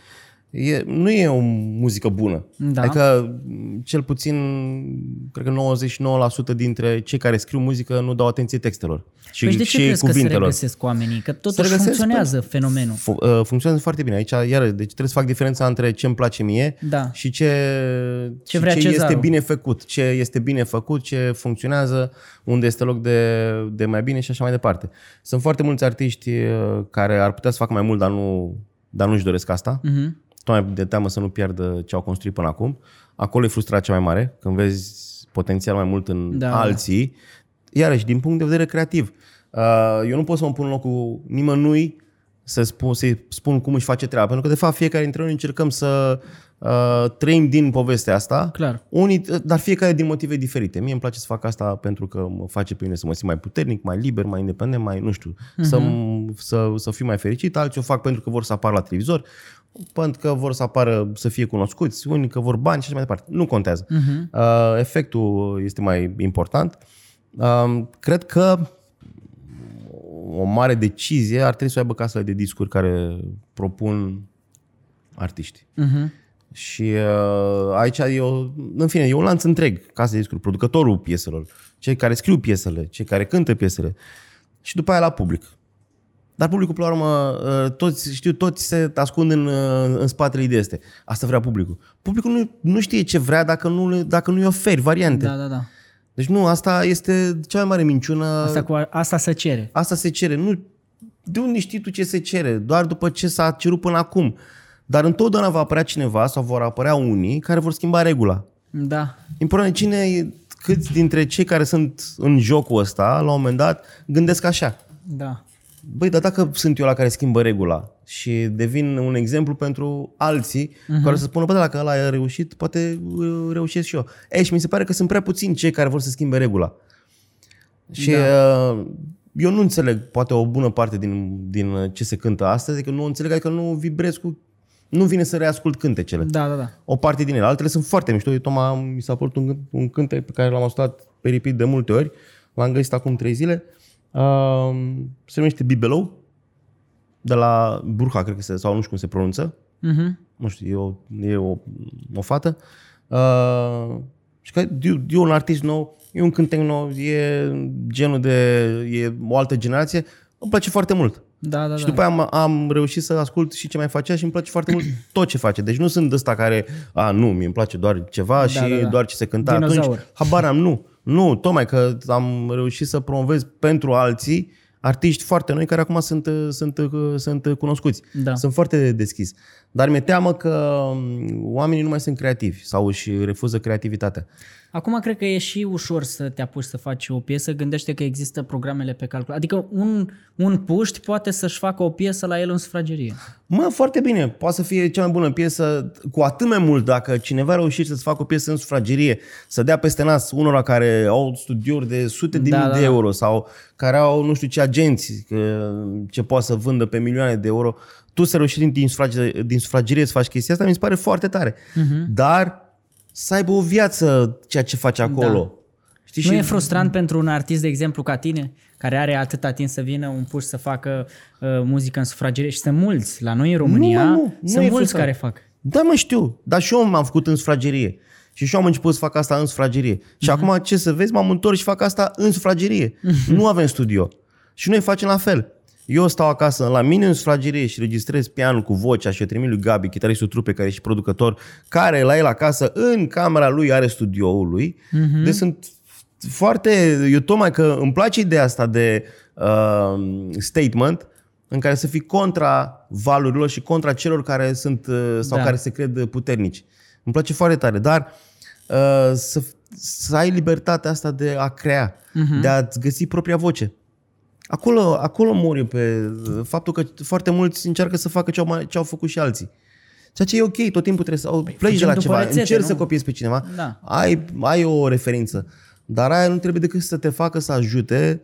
e, nu e o muzică bună. Da. Adică cel puțin, cred că 99% dintre cei care scriu muzică nu dau atenție textelor și, Păi și de ce și crezi că se cuvintelor. regăsesc oamenii? Că Se totuși regăsesc funcționează pe- fenomenul. Fu- uh, funcționează foarte bine. Aici, iar, deci trebuie să fac diferența între ce îmi place mie Da. și ce, Ce și vrea ce cezarul. este bine făcut. Ce este bine făcut, ce funcționează, unde este loc de, de mai bine și așa mai departe. Sunt foarte mulți artiști uh, care ar putea să facă mai mult, dar nu, dar nu-și doresc asta. Mhm. Tocmai de teamă să nu piardă ce au construit până acum. Acolo e frustrarea cea mai mare, când vezi potențial mai mult în Da. da. alții. Iarăși, din punct de vedere creativ. Uh, Eu nu pot să mă pun în locul nimănui să spun, să-i spun cum își face treaba, pentru că, de fapt, fiecare dintre noi încercăm să uh, trăim din povestea asta. Clar. Unii, dar fiecare din motive diferite. Mie îmi place să fac asta pentru că mă face pe mine să mă simt mai puternic, mai liber, mai independent, mai, nu știu, uh-huh. să, să, să fiu mai fericit. Alții o fac pentru că vor să apară la televizor, pentru că vor să apară, să fie cunoscuți, unii că vor bani și așa mai departe. Nu contează. Uh-huh. Uh, efectul este mai important. Uh, cred că o mare decizie ar trebui să o aibă casele de discuri care propun artiști. Mhm. Și uh, aici e, o, în fine, e un lanț întreg, casa de discuri, producătorul pieselor, cei care scriu piesele, cei care cântă piesele și după aia la public. Dar publicul, până la urmă, uh, toți, știu, toți se ascund în, uh, în spatele ideii este. Asta vrea publicul. Publicul nu, nu știe ce vrea dacă nu, le- dacă nu-i oferi variante. Da, da, da. Deci nu, asta este cea mai mare minciună. Asta, cu, asta se cere. Asta se cere. Nu, de unde știi tu ce se cere? Doar după ce s-a cerut până acum. Dar întotdeauna va apărea cineva sau vor apărea unii care vor schimba regula. Da. Important e cine, câți dintre cei care sunt în jocul ăsta, la un moment dat, gândesc așa. Da. Băi, dar dacă sunt eu la care schimbă regula și devin un exemplu pentru alții uh-huh. care să spună, bă, dacă ăla a reușit, poate uh, reușesc și eu. Ei, și mi se pare că sunt prea puțini cei care vor să schimbe regula. Și da. uh, eu nu înțeleg, poate o bună parte din, din ce se cântă astăzi, că nu înțeleg, adică nu vibrez cu nu vine să reascult cântecele. Da, da, da. O parte din ele. Altele sunt foarte mișto. Eu, tocmai mi s-a părut un, un cântec pe care l-am ascultat pe repeat de multe ori. L-am găsit acum trei zile. Uh, se numește Bibelou. De la Burha, cred că se, sau nu știu cum se pronunță. Uh-huh. Nu știu, e o, e o, o fată. Uh, și că e, e un artist nou, e un cântec nou, e genul de... e o altă generație. Îmi place foarte mult. Da, da, și da. după aia am, am reușit să ascult și ce mai face și îmi place foarte mult tot ce face. Deci nu sunt ăsta care, a, nu, mi îmi place doar ceva da, și da, da. doar ce se cânta Dinozaur. atunci. Habar am, nu. Nu, tocmai că am reușit să promovez pentru alții artiști foarte noi care acum sunt, sunt, sunt cunoscuți. Da. Sunt foarte deschis. Dar mi-e teamă că oamenii nu mai sunt creativi sau își refuză creativitatea. Acum cred că e și ușor să te apuci să faci o piesă. Gândește că există programele pe calcul. Adică un, un puști poate să-și facă o piesă la el în sufragerie. Mă, foarte bine. Poate să fie cea mai bună piesă, cu atât mai mult dacă cineva a reușit să-ți facă o piesă în sufragerie, să dea peste nas unora care au studiouri de sute de Da, mii da, de da. euro sau care au nu știu ce agenți că, ce poate să vândă pe milioane de euro, tu să reușești din sufragerie, din sufragerie să faci chestia asta, mi se pare foarte tare. Mhm. Dar să aibă o viață ceea ce faci acolo. Știi? Nu și e frustrant pentru un artist, de exemplu, ca tine, care are atâta timp să vină un puș să facă uh, muzică în sufragerie și sunt mulți. La noi în România Nu, mă, nu, nu sunt e mulți frustrant. care fac. Da, mă știu, dar și eu m-am făcut în sufragerie. Și și eu am început să fac asta în sufragerie. Și acum ce să vezi, m-am întors și fac asta în sufragerie. Nu avem studio. Și noi facem la fel. Eu stau acasă la mine în sufragerie și registrez pianul cu vocea și o trimit lui Gabi, chitaristul trupe care e și producător, care la el acasă, în camera lui, are studioul lui. Deci sunt foarte... Eu tocmai că îmi place ideea asta de uh, statement în care să fii contra valurilor și contra celor care sunt uh, sau Da. care se cred puternici. Îmi place foarte tare, dar uh, să, să ai libertatea asta de a crea, uh-huh. de a-ți găsi propria voce. Acolo, acolo mor eu pe uh, faptul că foarte mulți încearcă să facă ce au, mai, ce au făcut și alții. Ceea ce e ok, tot timpul trebuie să au, pleci de fugim la după ceva, rețete, încerci nu? să copiezi pe cineva, Da. ai, ai o referință. Dar aia nu trebuie decât să te facă să ajute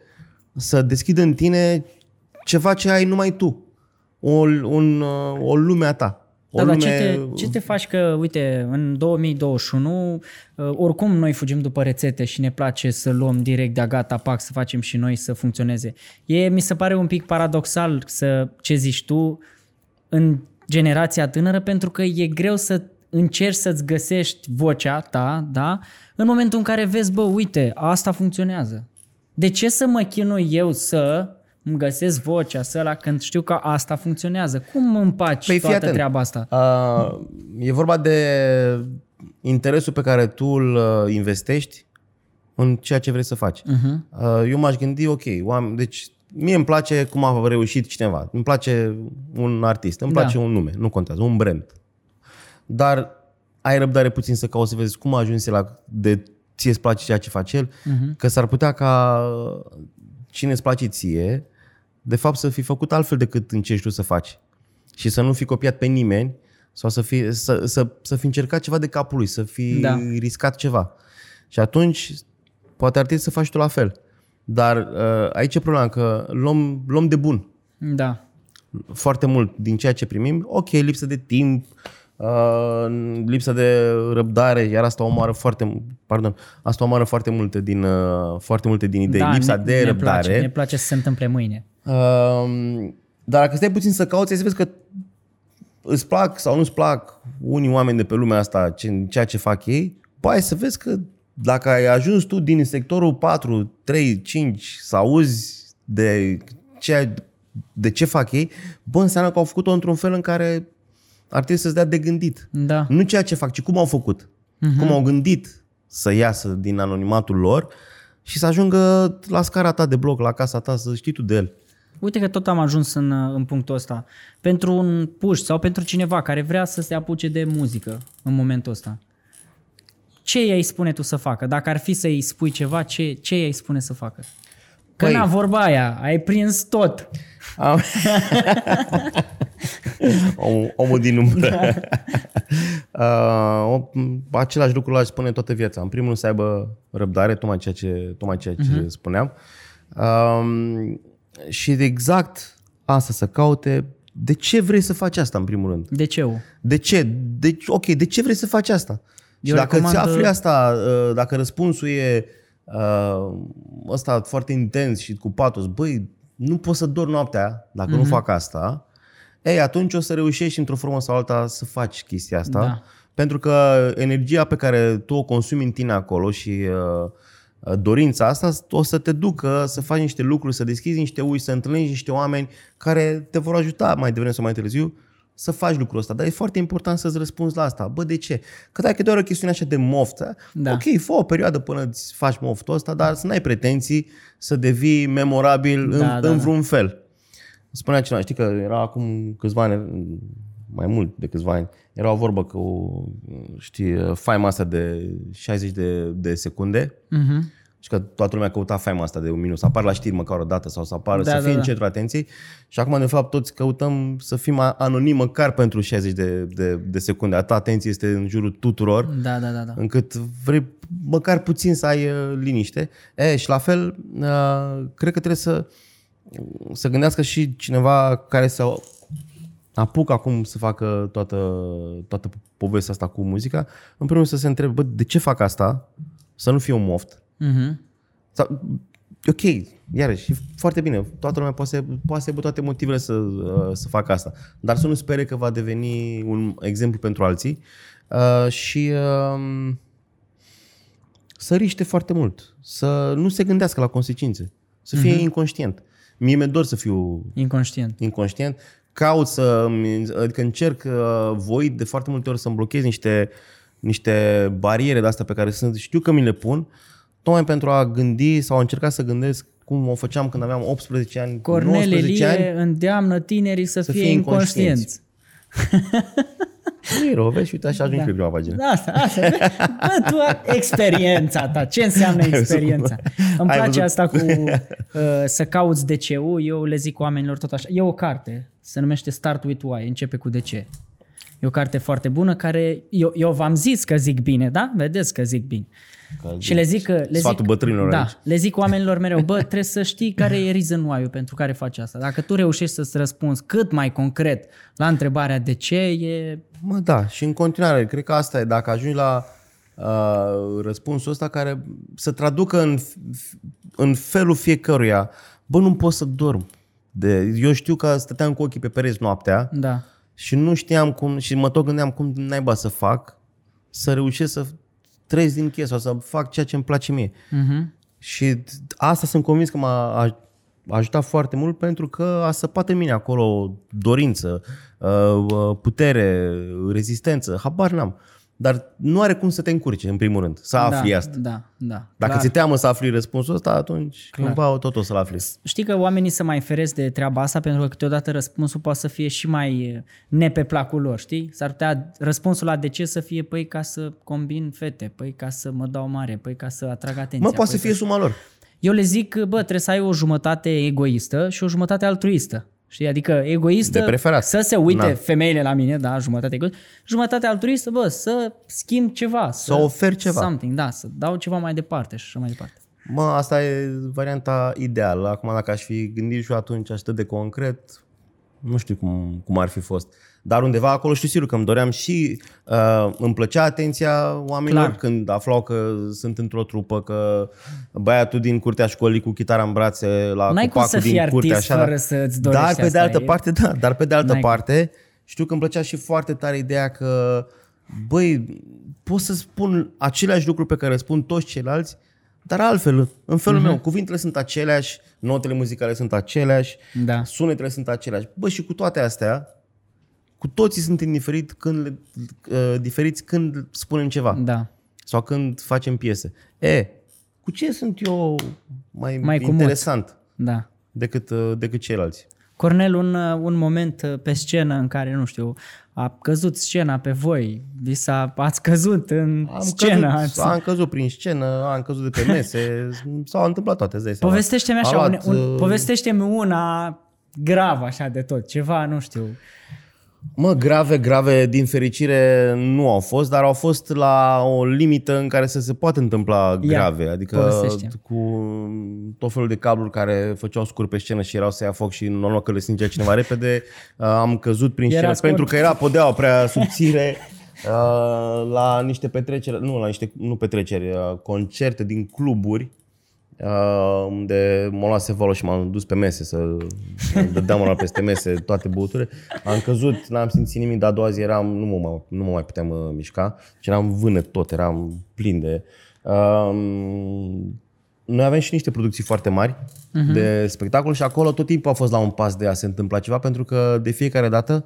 să deschidă în tine ceva ce ai numai tu. O, un, uh, o lume a ta. O Da, dar lume... ce te, ce te faci că, uite, în 2021, uh, oricum noi fugim după rețete și ne place să luăm direct de-a gata, pac, să facem și noi să funcționeze. E, mi se pare un pic paradoxal să, ce zici tu, în generația tânără, pentru că e greu să încerci să-ți găsești vocea ta, da? În momentul în care vezi, bă, uite, asta funcționează. De ce să mă chinui eu să îmi găsesc vocea să la când știu că asta funcționează? Cum împaci Păi fii toată atent. treaba asta? Uh, e vorba de interesul pe care tu îl uh, investești în ceea ce vrei să faci. Uh-huh. Uh, eu m-aș gândi, ok, oameni, deci mie îmi place cum a reușit cineva. Îmi place un artist, îmi Da. place un nume, nu contează, un brand. Dar ai răbdare puțin să cauți să vezi cum a ajuns el la de ție îți place ceea ce face el, uh-huh. că s-ar putea ca cine îți place ție, de fapt să fi făcut altfel decât încerci tu să faci. Și să nu fi copiat pe nimeni sau să fi, să, să, să fi încercat ceva de capul lui, să fi Da. da. riscat ceva. Și atunci poate ar trebui să faci tu la fel. Dar uh, aici e problema, că luăm, luăm de bun Da. foarte mult din ceea ce primim. Ok, lipsă de timp, uh, lipsă de răbdare, iar asta omoară foarte, pardon, asta omoară foarte multe din, uh, foarte multe din idei. da, lipsa ne, de ne răbdare. Place, ne place să se întâmple mâine. Uh, dar dacă stai puțin să cauți, ai să vezi că îți plac sau nu-ți plac unii oameni de pe lumea asta, ce- ceea ce fac ei, bă, ai să vezi că dacă ai ajuns tu din sectorul 4, 3, 5, să auzi de ce, de ce fac ei, bă, înseamnă că au făcut-o într-un fel în care ar trebui să-ți dea de gândit. Da. Nu ceea ce fac, ci cum au făcut. Uh-huh. Cum au gândit să iasă din anonimatul lor și să ajungă la scara ta de bloc, la casa ta, să știi tu de el. Uite că tot am ajuns în, în punctul ăsta. Pentru un puș sau pentru cineva care vrea să se apuce de muzică în momentul ăsta. ce i-ai spune tu să facă? Dacă ar fi să-i spui ceva, ce, ce i-ai spune să facă? Că Păi- na, vorba aia, ai prins tot. Am... omul, omul din umbră. uh, o- același lucru l-aș spune toată viața. În primul rând să aibă răbdare, tocmai ceea ce, tocmai ceea ce uh-huh. spuneam. Um, și exact asta să caute. De ce vrei să faci asta în primul rând? De ce? De ce? De, ok, de ce vrei să faci asta? Eu și dacă recomand- ți afli asta, uh, dacă răspunsul e uh, ăsta foarte intens și cu patos, băi, nu pot să dorm noaptea dacă Mhm. nu fac asta, ei, atunci o să reușești într-o formă sau alta să faci chestia asta. Da. Pentru că energia pe care tu o consumi în tine acolo și uh, uh, dorința asta o să te ducă să faci niște lucruri, să deschizi niște uși, să întâlnești niște oameni care te vor ajuta mai devreme sau mai târziu să faci lucrul ăsta. Dar e foarte important să-ți răspunzi la asta. Bă, de ce? Că dacă e doar o chestiune așa de moft, Da. ok, fă o perioadă până îți faci moftul ăsta, dar să n-ai pretenții să devii memorabil Da, în, da, în da. vreun fel. Spunea cineva, știi că era acum câțiva ani, mai mult de câțiva ani, era o vorbă cu, știi, faima asta de 60 de, de secunde Mhm. și că toată lumea căuta faima asta de un minut, să apară la știri măcar o dată sau să apară, Da, să da, fie în da. centrul atenției și acum, de fapt, toți căutăm să fim a- anonimi măcar pentru 60 de, de, de secunde. Atâta atenție este în jurul tuturor Da, da, da, da. încât vrei măcar puțin să ai uh, liniște. E, și la fel, uh, cred că trebuie să, să gândească și cineva care să apucă acum să facă toată, toată povestea asta cu muzica, în primul rând să se întrebe, bă, de ce fac asta? Să nu fie un moft. Mhm. Sau, ok, iarăși, e foarte bine. Toată lumea poate să, poate să aibă toate motivele să, uh, să facă asta. Dar să nu spere că va deveni un exemplu pentru alții. Uh, și uh, să riște foarte mult. Să nu se gândească la consecințe. Să fie inconștient. Mie mi-e dor să fiu Inconștient. inconștient, caut să, adică încerc uh, voi de foarte multe ori să-mi blochez niște, niște bariere de astea pe care sunt, știu că mi le pun, tocmai pentru a gândi sau a încerca să gândesc cum o făceam când aveam 18 ani, Cornel 19 Elie ani. îndeamnă tinerii să, Să fie, fie inconștienți. Nu e rău, vezi, uite, așa ajungi Da. pe prima pagină. Da, asta, asta. Bă, tu ai experiența ta. Ce înseamnă experiența? Îmi Ai place văzut? asta cu uh, să cauți de ce Eu le zic oamenilor tot așa. E o carte, se numește Start with Why, începe cu de ce. E o carte foarte bună care eu, eu v-am zis că zic bine, da? Vedeți că zic bine. Și le zic că... Le Sfatul zic, bătrânilor da, aici. le zic oamenilor mereu, bă, trebuie să știi care e reason why pentru care faci asta. Dacă tu reușești să-ți răspunzi cât mai concret la întrebarea de ce, e... Mă, da, și în continuare, cred că asta e, dacă ajungi la uh, răspunsul ăsta care să traducă în, în felul fiecăruia, bă, nu pot să dorm. De, eu știu că stăteam cu ochii pe pereți noaptea Da. și nu știam cum, și mă tot gândeam cum naiba să fac, să reușesc să trăiesc din chestia sau să fac ceea ce îmi place mie. Mhm. Și asta sunt convins că m-a aj- ajutat foarte mult pentru că a săpat în mine acolo dorință, uh, uh, putere, rezistență, habar n-am. Dar nu are cum să te încurce, în primul rând, să afli da, asta. Da, da. Dacă clar. ți-e teamă să afli răspunsul ăsta, atunci Clar. cumva tot o să-l afli. Știi că oamenii se mai feresc de treaba asta pentru că câteodată răspunsul poate să fie și mai eh, ne pe placul lor, știi? S-ar putea răspunsul la de ce să fie, păi ca să combin fete, păi ca să mă dau mare, păi ca să atrag atenția. Mă, poate păi să fie suma lor. Eu le zic, bă, trebuie să ai o jumătate egoistă și o jumătate altruistă. Știi? Adică egoistă, De preferat. să se uite Na. femeile la mine, da, jumătate egoistă, jumătate altruistă, bă, să schimb ceva. Să ofer ceva. Something, da, să dau ceva mai departe și așa mai departe. Mă, asta e varianta ideală. Acum, dacă aș fi gândit și eu atunci atât de concret, nu știu cum, cum ar fi fost. Dar undeva acolo știu sigur că îmi doream și uh, îmi plăcea atenția oamenilor Clar. când aflau că sunt într-o trupă, că băiatul din curtea școlii cu chitara în brațe la N-ai cum copacul să fii din artist curte, așa, fără dar- să-ți dorești Dar pe asta, de altă e- parte, da, dar pe de altă N-ai cum. parte, știu că îmi plăcea și foarte tare ideea că, băi, pot să spun aceleași lucruri pe care le spun toți ceilalți, dar altfel, în felul Mhm. meu. Cuvintele sunt aceleași, notele muzicale sunt aceleași, Da. sunetele sunt aceleași. Bă, și cu toate astea, cu toții suntem diferit când le, uh, diferiți când spunem ceva Da. sau când facem piese. E, cu ce sunt eu mai, Mai mai cu interesant Da. decât, uh, decât ceilalți? Cornel, un, uh, un moment uh, pe scenă în care, nu știu, a căzut scena pe voi, vi s-a, ați căzut în Am scenă. căzut, ați... am căzut prin scenă, am căzut de pe mese, s-au întâmplat toate, îți dai seama. Povestește-mi așa, Am un, luat, un, uh, povestește-mi una gravă așa de tot, ceva, nu știu. Mă, grave, grave, din fericire nu au fost, dar au fost la o limită în care să se poate întâmpla grave. Adică povestește. cu tot felul de cabluri care făceau scur pe scenă și erau să ia foc și normal că le stingea cineva repede, uh, am căzut prin Era scenă scurt. pentru că era podeaua prea subțire. uh, la niște petreceri, nu la niște nu petreceri, uh, concerte din cluburi uh, unde mă luase valo și m-am dus pe mese să dădeam una peste mese toate băuturile. Am căzut, n-am simțit nimic, dar a doua zi eram, nu mă, mai- nu mă mai puteam uh, mișca și eram vânăt tot, eram plin de... Uh, noi avem și niște producții foarte mari uh-huh. de spectacol și acolo tot timpul a fost la un pas de a se întâmpla ceva pentru că de fiecare dată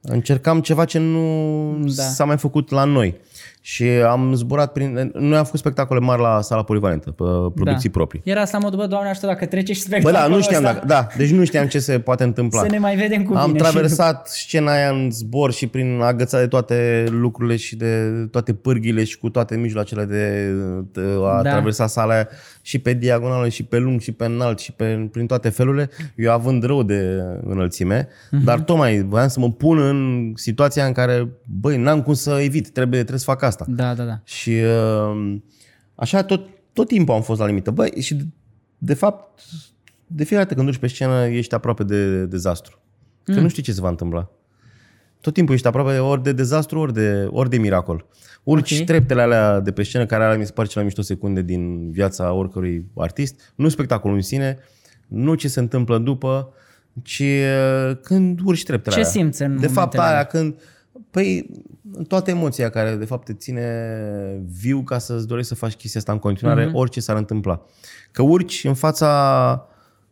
încercam ceva ce nu Da. da. s-a mai făcut la noi. Și am zburat prin... Noi am făcut spectacole mari la sala polivalentă, pe producții da. proprii. Era asta modul, bă, doamne, ajută dacă trece și Bă, spectacolul da, nu știam ăsta, dacă, da, deci nu știam ce se poate întâmpla. Să ne mai vedem cu Am bine. traversat scena aia în zbor și prin agățat de toate lucrurile și de toate pârghile și cu toate mijloacele de, de a Da. da. traversa sala aia și pe diagonală și pe lung și pe înalt și pe, prin toate felurile, eu având rău de înălțime, Mhm. uh-huh. dar tocmai voiam să mă pun în situația în care, băi, n-am cum să evit, trebuie, trebuie să fac asta. Da, da, da. Și uh, așa tot, tot timpul am fost la limită. Băi, și de, de fapt, de fiecare dată când duci pe scenă, ești aproape de dezastru. Că Mm. nu știi ce se va întâmpla. Tot timpul ești aproape ori de dezastru, ori de, ori de miracol. Urci Ok. okay. treptele alea de pe scenă, care alea mi se pare cele mai mișto secunde din viața oricărui artist. Nu spectacolul în sine, nu ce se întâmplă după, ci uh, când urci treptele Ce alea. simți în De fapt, momentele aia alea? când... Păi, toată emoția care de fapt te ține viu ca să-ți dorești să faci chestia asta în continuare, Mhm. uh-huh. orice s-ar întâmpla. Că urci în fața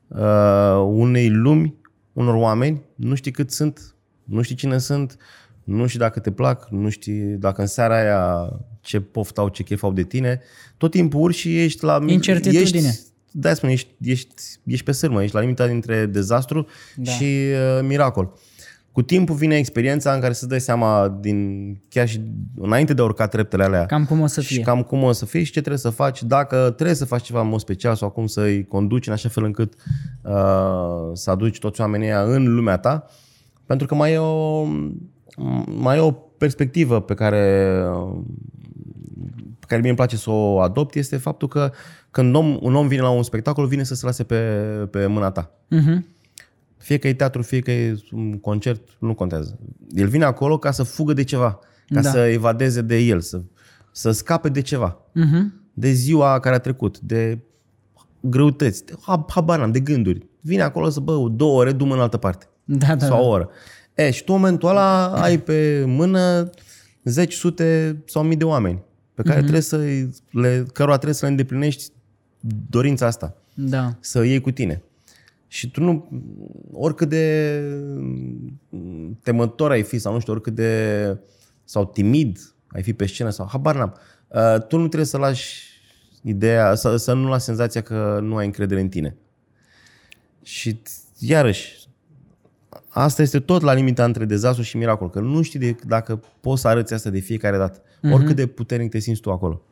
uh, unei lumi, unor oameni, nu știi cât sunt, nu știi cine sunt, nu știi dacă te plac, nu știi dacă în seara aia ce poftă au, ce chef au de tine. Tot timpul urci și ești la... Incertitudine. Ești, da, spune, ești, ești, ești pe sârmă, ești la limita dintre dezastru Da. da. și uh, miracol. Cu timpul vine experiența în care să dai seama din chiar și înainte de a urca treptele alea Cam cum o să și fie. cam cum o să fie și ce trebuie să faci, dacă trebuie să faci ceva în mod special sau cum să-i conduci în așa fel încât uh, să aduci toți oamenii ăia în lumea ta, pentru că mai e o, mai e o perspectivă pe care, pe care mie îmi place să o adopt, este faptul că când om, un om vine la un spectacol, vine să se lase pe, pe mâna ta. Mhm. Fie că e teatru, fie că e un concert, nu contează. El vine acolo ca să fugă de ceva, ca Da. da. să evadeze de el, să, să scape de ceva. Mhm. De ziua care a trecut, de greutăți, de, hab- habar n-am, de gânduri. Vine acolo să, bă, două ore, du în altă parte. Da, da, sau da. o oră. E, și tu în momentul ăla ai pe mână zeci, sute sau mii de oameni pe care trebuie să le, cărora trebuie să le îndeplinești dorința asta Da. să iei cu tine. Și tu nu, oricât de temător ai fi sau nu știu, oricât de, sau timid ai fi pe scenă sau habar n-am, uh, tu nu trebuie să lași ideea, să, să nu lași senzația că nu ai încredere în tine. Și t- iarăși, asta este tot la limita între dezastru și miracol, că nu știi de, dacă poți să arăți asta de fiecare dată, uh-huh. oricât de puternic te simți tu acolo.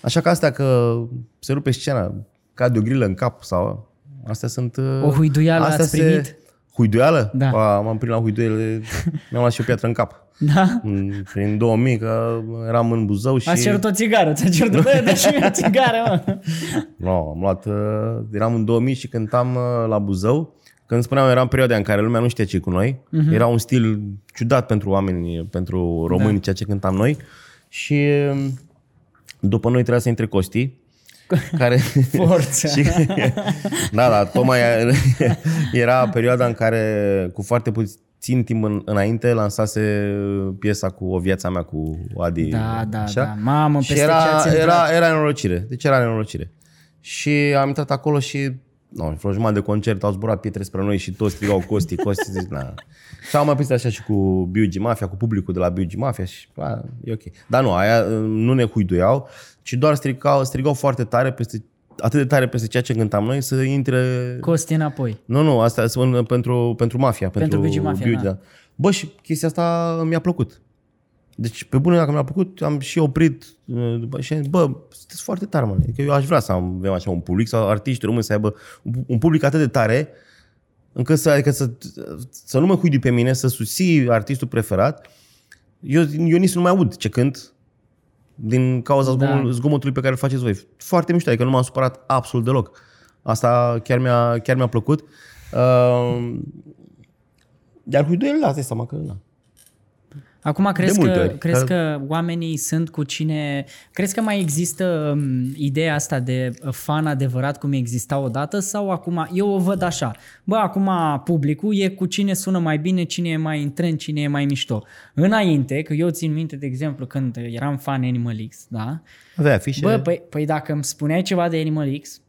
Așa că astea că se rupe scena, cade o grilă în cap sau... Astea sunt... uh, O huiduială astea ați primit? Huiduială? Da. A, m-am prins la huiduiele, mi-am luat și o piatră în cap. Da? În- Prin 2000, că eram în Buzău și... A cerut o țigară, ți-a cerut, bă, dă și mie o țigară, mă. No, am luat, uh, eram în 2000 și cântam uh, la Buzău. Când spuneam, era în perioada în care lumea nu știa ce cu noi. Uh-huh. Era un stil ciudat pentru oameni, pentru români, da. ceea ce cântam noi. Și uh, după noi trebuia să intre Costi, care... Forță. și, da, da, tocmai era perioada în care, cu foarte puțin timp în, înainte, lansase piesa cu O viața mea cu Adi. Da, da, așa. da. Mamă, și peste era, ce ați intrat. era, era nenorocire. Deci era nenorocire. Și am intrat acolo și nu, vreo jumătate de concert au zburat pietre spre noi și toți strigau Costi, Costi, zic, na. Și am mai prins așa și cu B.U.G. Mafia, cu publicul de la B.U.G. Mafia și a, e ok. Dar nu, aia uh, nu ne huiduiau, ci doar strigau, strigau foarte tare peste atât de tare peste ceea ce cântam noi să intre... Costi înapoi. Nu, nu, asta spun pentru, pentru mafia. Pentru Bigi Mafia, Biugi, da. Bă, și chestia asta mi-a plăcut. Deci, pe bune, dacă mi-a plăcut, am și oprit uh, după și am zis, bă, sunteți foarte tare, mă. Adică eu aș vrea să am, avem așa un public sau artiști români să aibă un, un public atât de tare încât să, adică să, să nu mă cuidi pe mine, să susții artistul preferat. Eu, eu nici nu mai aud ce cânt din cauza Da. zgomot, zgomotului pe care îl faceți voi. Foarte mișto, adică nu m-am supărat absolut deloc. Asta chiar mi-a, chiar mi-a plăcut. Uh, iar huiduielile, asta e seama că... Na. Acum crezi, multe că, ori. crezi Că- că oamenii sunt cu cine... Crezi că mai există um, ideea asta de uh, fan adevărat cum exista odată sau acum... Eu o văd așa. Bă, acum publicul e cu cine sună mai bine, cine e mai în trend, cine e mai mișto. Înainte, că eu țin minte, de exemplu, când eram fan Animal X, da? Avea afișe. Bă, păi, păi dacă îmi spuneai ceva de Animal X,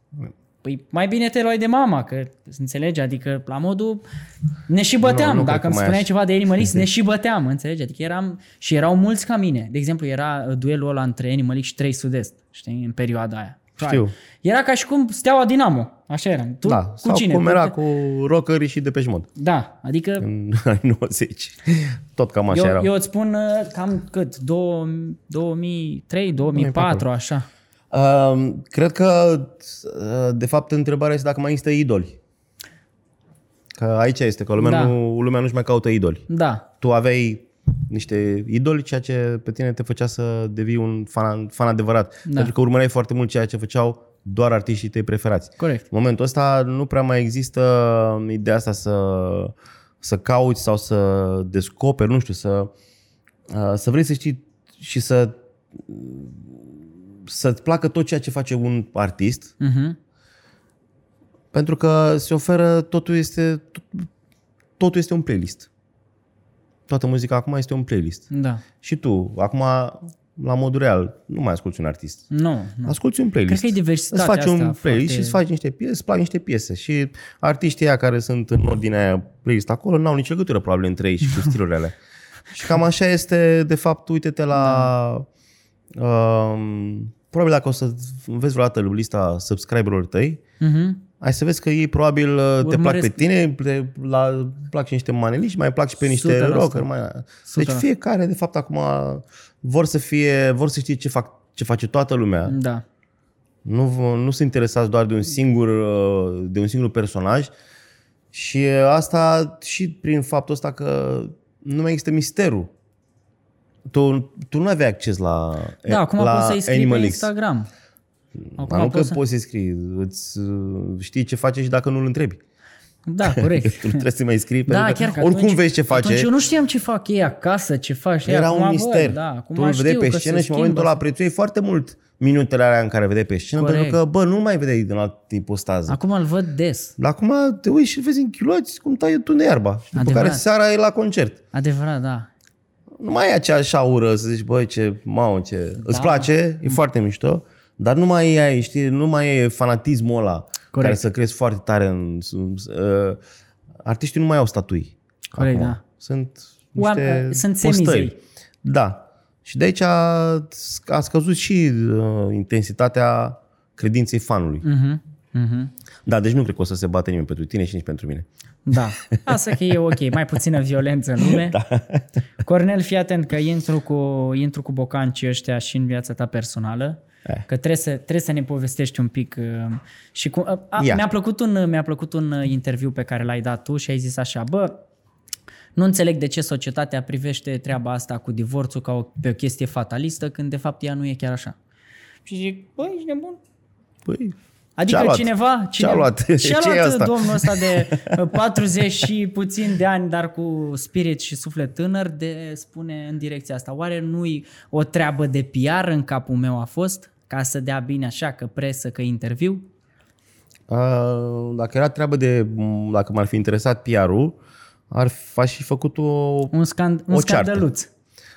păi mai bine te luai de mama, că înțelegi, adică la modul ne și băteam. Nu, nu cred dacă că îmi mai spuneai așa. ceva de Animal X, ne și băteam, înțelegi? Adică eram, și erau mulți ca mine. De exemplu, era uh, duelul ăla între Animal X și 3 Sud-Est, știi, în perioada aia. Știu. Era ca și cum steaua Dinamo, așa eram. Tu da, cu sau cine? cum era Cu... cu rockerii și Depeche Mode. Da, adică În anii 90. Tot cam așa eu, erau. eu îți spun uh, cam cât, 2003, 2004, așa. Uh, cred că, uh, de fapt, întrebarea este dacă mai există idoli. Că aici este, că lumea, Da. nu, lumea nu-și mai caută idoli. Da, Tu aveai niște idoli, ceea ce pe tine te făcea să devii un fan, fan adevărat. Da. Pentru că urmăreai foarte mult ceea ce făceau doar artiștii tăi preferați. corect. În momentul ăsta nu prea mai există ideea asta să, să cauți sau să descoperi, nu știu, să, uh, să vrei să știi și să să-ți placă tot ceea ce face un artist, Mhm. pentru că se oferă, totul este, tot- totul este un playlist. Toată muzica acum este un playlist. Da. Și tu, acum, la modul real, nu mai asculti un artist. Nu, nu. Asculti un playlist. Cred că e diversitatea Îți faci un asta playlist foarte- și îți faci niște piese, îți plac niște piese. Și artiștii aia care sunt în ordinea aia playlist acolo n-au nicio legătură probabil între ei și cu stilurile alea. și cam așa este, de fapt, uite-te la... Um, probabil dacă o să vezi vreodată lista subscriberilor tăi, Mhm. ai să vezi că ei probabil uh, te plac Urmăresc. pe tine, te la, plac și niște maneliști, mai plac și pe niște 100%. rocker. Mai... Deci 100%. fiecare, de fapt, acum vor să fie, vor să știe ce, fac, ce face toată lumea. Da. Nu, v- nu sunt interesați doar de un singur, uh, de un singur personaj și uh, asta și prin faptul ăsta că nu mai există misterul. Tu, tu nu aveai acces la, Da, acum la poți să-i scrii Animal pe X. Instagram. Dar nu că poți să- poți să-i scrii, îți uh, știi ce face și dacă nu-l întrebi. Da, corect. Tu nu trebuie să mai scrii, da, pentru că chiar că oricum atunci, vezi ce face. Atunci eu nu știam ce fac ei acasă, ce faci ei. Era acum un văd, mister. Da, acum tu îl vedeai știu pe că scenă se și în momentul schimbă. ăla prețuiai foarte mult minutele alea în care vedeai pe scenă, Corect. pentru că, bă, nu mai vedeai din alt ipostază. Acum îl văd des. Dar acum te uiți și vezi în chiloți cum taie tu de iarba. Și după Adevărat. care seara e la concert. Adevărat, da. Nu mai e aceeași aură să zici, băi, ce, mamă, ce... Îți place, e foarte mișto, dar nu mai ai, știi, nu mai e fanatismul ăla care să crezi foarte tare în... Uh, artiștii nu mai au statui. Corect, acum. da. Sunt Oameni- niște sunt postări. semizei. Da. Și de aici a, a scăzut și uh, intensitatea credinței fanului. Mhm. Mhm. Da, deci nu cred că o să se bate nimeni pentru tine și nici pentru mine. Da. Asta că e ok, mai puțină violență în lume. Da. Cornel, fii atent că intru cu, intru cu bocancii ăștia și în viața ta personală. Eh. Că trebuie să, trebuie să ne povestești un pic uh, și cu, uh, a, Ia. mi-a, plăcut un, mi-a plăcut un uh, interviu pe care l-ai dat tu și ai zis așa, bă, nu înțeleg de ce societatea privește treaba asta cu divorțul ca o, pe o chestie fatalistă, când de fapt ea nu e chiar așa. Și zic, băi, ești nebun? Păi, Adică Ce-a luat? cineva, Ce-a luat? Și-a Ce e luat asta? domnul ăsta de uh, 40 și puțin de ani, dar cu spirit și suflet tânăr, de spune în direcția asta. Oare nu-i o treabă de PR în capul meu a fost? Ca să dea bine așa, că presă, că interviu? Uh, dacă era treabă de, m, dacă m-ar fi interesat PR-ul, ar fi aș fi făcut o... Un, scand, un O ceartă. scandăluț.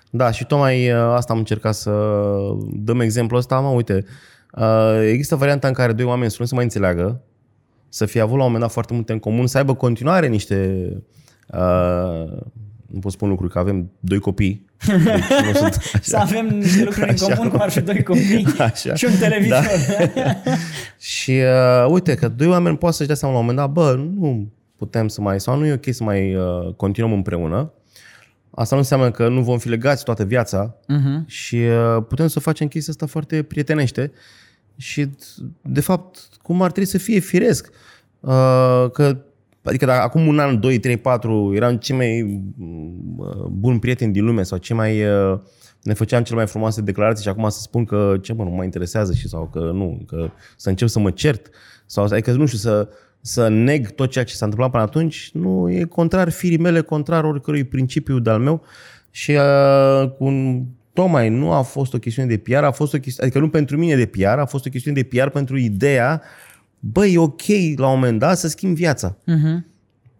Da, și tocmai uh, asta am încercat să dăm exemplu ăsta. Mă, uite, uh, există varianta în care doi oameni să nu se mai înțeleagă, să fie avut la un moment dat foarte multe în comun, să aibă continuare niște uh, nu pot spun lucruri, că avem doi copii. Deci nu sunt așa. Să avem niște lucruri în Așa. comun, cum ar fi doi copii Așa. și un televizor. Da. Și uh, uite că doi oameni poate să-și dea seama la un moment dat, bă, nu putem să mai, sau nu e ok să mai uh, continuăm împreună. Asta nu înseamnă că nu vom fi legați toată viața Mhm. și uh, putem să facem chestia asta foarte prietenește și, de fapt, cum ar trebui să fie firesc. Uh, că, adică dacă acum un an, 2, 3, 4 eram cei mai uh, buni prieteni din lume sau cei mai uh, ne făceam cele mai frumoase declarații și acum să spun că ce mă, nu mă interesează și sau că nu, că să încep să mă cert sau adică nu știu, să, să neg tot ceea ce s-a întâmplat până atunci, nu e contrar firii mele, contrar oricărui principiu de-al meu și uh, cu un, tocmai nu a fost o chestiune de PR, a fost o chestiune, adică nu pentru mine de PR, a fost o chestiune de PR pentru ideea, băi, e ok la un moment dat să schimbi viața Mhm.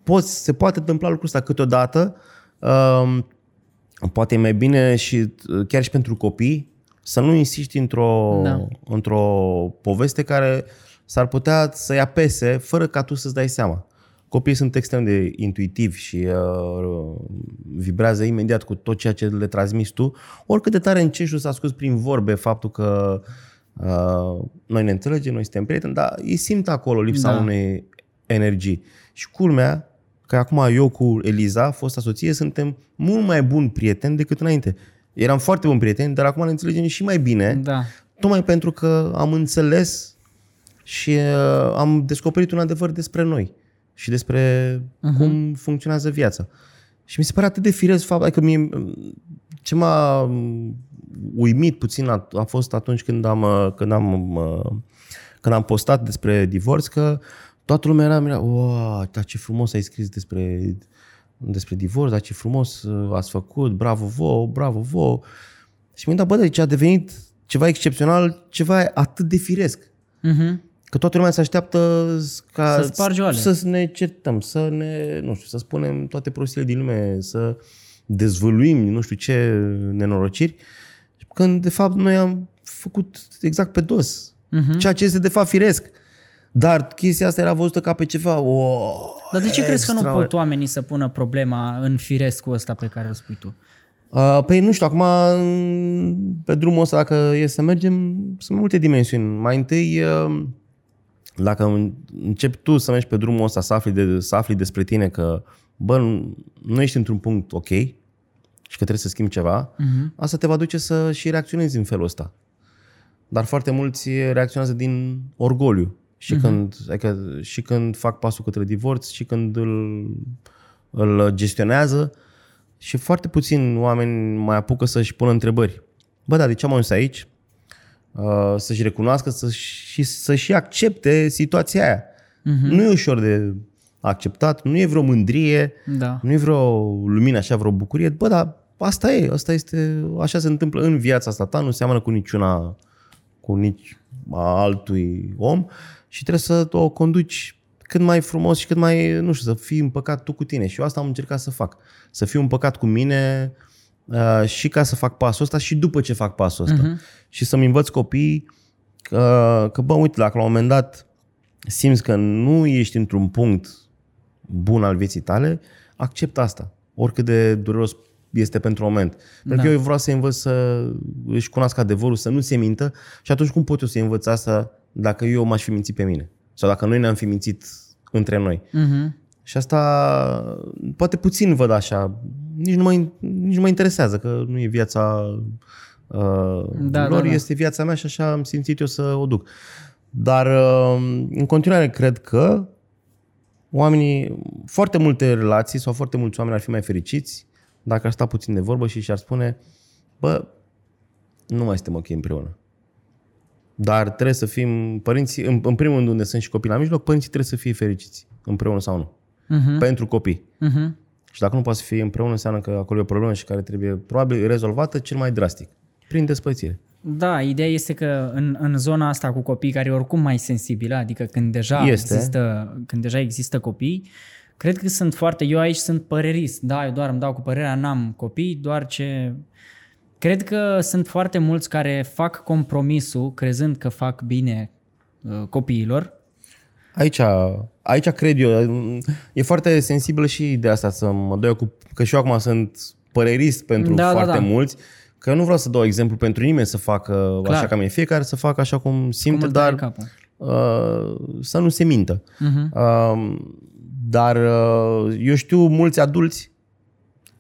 poți, se poate întâmpla lucrul ăsta câteodată. Um, poate e mai bine și uh, chiar și pentru copii să nu insisti într-o, Da. într-o poveste care s-ar putea să-i apese fără ca tu să-ți dai seama. Copiii sunt extrem de intuitivi și uh, vibrează imediat cu tot ceea ce le transmiți tu. Oricât de tare încerci să asculti prin vorbe faptul că uh, noi ne înțelegem, noi suntem prieteni, dar ei simt acolo lipsa Da. unei energii. Și culmea, că acum eu cu Eliza, fosta soție, suntem mult mai buni prieteni decât înainte. Eram foarte buni prieteni, dar acum ne înțelegem și mai bine, Da. tocmai pentru că am înțeles și uh, am descoperit un adevăr despre noi și despre uh-huh. cum funcționează viața. Și mi se pare atât de firesc faptul, adică mie, ce m-a um, uimit puțin a, a fost atunci când am, uh, când am, uh, când am postat despre divorț, că toată lumea era, mira, wow, dar ce frumos ai scris despre, despre divorț, dar ce frumos uh, ați făcut, bravo vouă, bravo vouă. Și mi-am dat, bă, deci a devenit ceva excepțional, ceva atât de firesc. Mhm. Că toată lumea se așteaptă ca Să spargi oale. să ne certăm, să ne, nu știu, să spunem toate prostiile din lume, să dezvăluim nu știu ce nenorociri, când de fapt noi am făcut exact pe dos. Mhm. Ceea ce este de fapt firesc. Dar chestia asta era văzută ca pe ceva. O, Dar de ce crezi că nu extra- pot oamenii să pună problema în firescul ăsta pe care îl spui tu? Uh, Păi nu știu, acum m, pe drumul ăsta, dacă e să mergem, sunt multe dimensiuni. Mai întâi, uh, dacă în- începi tu să mergi pe drumul ăsta, să afli, de, să afli despre tine că, bă, nu- nu ești într-un punct ok și că trebuie să schimbi ceva, uh-huh. asta te va duce să și reacționezi în felul ăsta. Dar foarte mulți reacționează din orgoliu. Și, uh-huh. când, adică, și când fac pasul către divorț, și când îl, îl gestionează, și foarte puțin oameni mai apucă să-și pună întrebări. Bă, dar de ce am ajuns aici? Uh, să-și recunoască să și să-și accepte situația aia. Uh-huh. Nu e ușor de acceptat, nu e vreo mândrie, Da. nu e vreo lumină așa, vreo bucurie. Bă, dar asta e, asta este, așa se întâmplă în viața asta ta, nu seamănă cu niciuna, cu nici a altui om și trebuie să o conduci cât mai frumos și cât mai, nu știu, să fii împăcat tu cu tine. Și eu asta am încercat să fac. Să fiu împăcat cu mine uh, și ca să fac pasul ăsta și după ce fac pasul ăsta. Uh-huh. Și să-mi învăț copiii că, că, bă, uite, dacă la un moment dat simți că nu ești într-un punct bun al vieții tale, accept asta. Oricât de dureros este pentru moment. Pentru că eu vreau să învăț să își cunoască adevărul, să nu se mintă și atunci cum pot eu să învăț asta dacă eu m-aș fi mințit pe mine? Sau dacă noi ne-am fi mințit între noi. Mhm. Și asta poate puțin văd așa. Nici nu mă, nici nu mă interesează că nu e viața uh, Da, lor, da, da. este viața mea și așa am simțit eu să o duc. Dar uh, în continuare cred că oamenii, foarte multe relații sau foarte mulți oameni ar fi mai fericiți dacă ar sta puțin de vorbă și și-ar spune bă, nu mai suntem ok împreună. Dar trebuie să fim părinții, în, în primul rând unde sunt și copii la mijloc, părinții trebuie să fie fericiți, împreună sau nu. Mhm. Pentru copii. Mhm. Și dacă nu poate să fie împreună, înseamnă că acolo e o problemă și care trebuie probabil rezolvată cel mai drastic. Prin despărțire. Da, ideea este că în, în zona asta cu copii care e oricum mai sensibilă, adică când deja, Este. există, când deja există copii, cred că sunt foarte, eu aici sunt părerist, da, eu doar îmi dau cu părerea, n-am copii, doar ce... Cred că sunt foarte mulți care fac compromisul crezând că fac bine uh, copiilor Aici, aici cred eu, e foarte sensibilă și ideea asta să mă dau eu cu, că și eu acum sunt părerist pentru Da, da, foarte da. mulți, că eu nu vreau să dau exemplu pentru nimeni să facă Clar. așa ca mine, fiecare să facă așa cum simte, Cum îl taie dar capul. uh, să nu se mintă. Mhm. Uh, dar uh, eu știu mulți adulți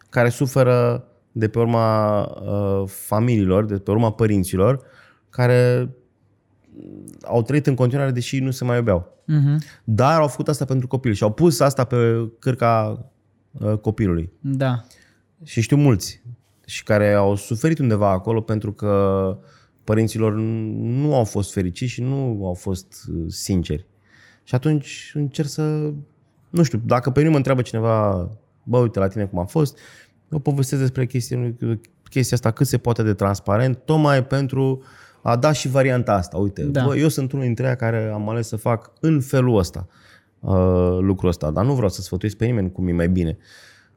care suferă de pe urma uh, familiilor, de pe urma părinților, care au trăit în continuare deși nu se mai iubeau. Mhm. Dar au făcut asta pentru copil și au pus asta pe cârca uh, copilului. Da. Și știu mulți și care au suferit undeva acolo pentru că părinților nu au fost fericiți și nu au fost uh, sinceri. Și atunci încerc să, nu știu, dacă pe mine mă întreabă cineva, bă, uite la tine cum a fost, eu povestesc despre chestia, chestia asta cât se poate de transparent, tocmai pentru a da și varianta asta. Uite, Da. da. bă, eu sunt unul dintre aia care am ales să fac în felul ăsta uh, lucrul ăsta, dar nu vreau să sfătuiesc pe nimeni cum e mai bine.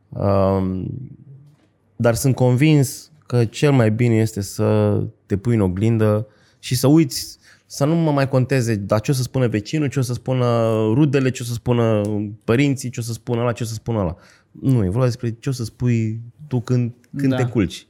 Uh, dar sunt convins că cel mai bine este să te pui în oglindă și să uiți, să nu mă mai conteze, dar ce o să spună vecinul, ce o să spună rudele, ce o să spună părinții, ce o să spună ăla, ce o să spună ăla. Nu, e vorba despre ce o să spui tu când, când Da. da. te culci.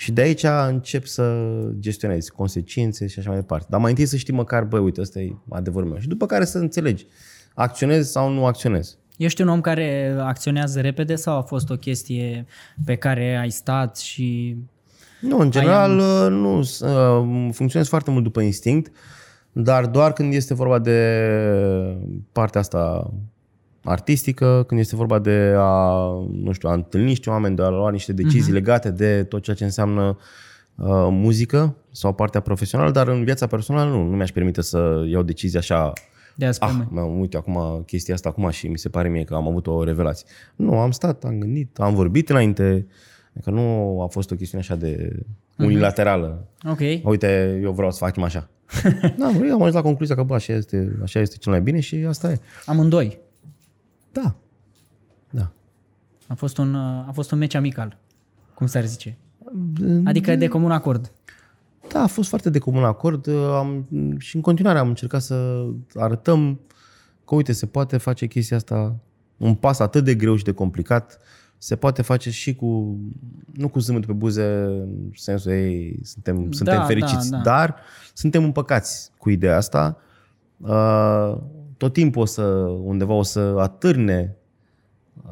Și de aici încep să gestionezi consecințe și așa mai departe. Dar mai întâi să știi măcar, băi, uite, ăsta e adevărul meu. Și după care să înțelegi, acționezi sau nu acționezi. Ești un om care acționează repede sau a fost o chestie pe care ai stat și... Nu, în general uh, nu. s- uh, Funcționez foarte mult după instinct, dar doar când este vorba de partea asta artistică, când este vorba de a, nu știu, a întâlni niște oameni, de a lua niște decizii uh-huh. legate de tot ceea ce înseamnă uh, muzică sau partea profesională, dar în viața personală nu, nu mi-aș permite să iau decizii așa De azi pe Ah, mâine. mă, uite acum chestia asta acum și mi se pare mie că am avut o revelație. Nu, am stat, am gândit, am vorbit înainte, că nu a fost o chestiune așa de unilaterală. Ok. Uite, eu vreau să facem așa. da, eu am ajuns la concluzia că bă, așa este, așa este cel mai bine și asta e. Amândoi. Da. Da. A fost un, uh, a fost un meci amical, cum s-ar zice. Adică de comun acord. Da, a fost foarte de comun acord am, și în continuare am încercat să arătîn că, uite, se poate face chestia asta, un pas atât de greu și de complicat, se poate face și cu, nu cu zâmbetul pe buze, în sensul ei, suntem, suntem fericiți, da, da. dar suntem împăcați cu ideea asta. Uh, tot timpul o să, undeva o să atârne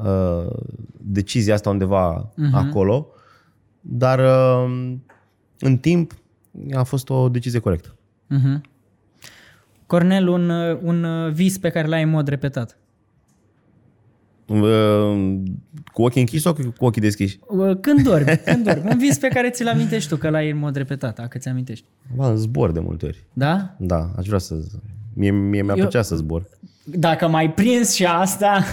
uh, decizia asta undeva uh-huh. acolo, dar uh, în timp a fost o decizie corectă. Uh-huh. Cornel, un, uh, un uh, vis pe care l-ai în mod repetat. Uh, cu ochii închiși sau cu ochii deschiși? Uh, Când dormi, când dormi. Un vis pe care ți-l amintești tu, că l-ai în mod repetat, dacă ți amintești. Ba, în zbor de multe ori. Da? Da, aș vrea să... Mie, mie mi-a Eu- plăcea să zbor. Dacă mai prins și asta,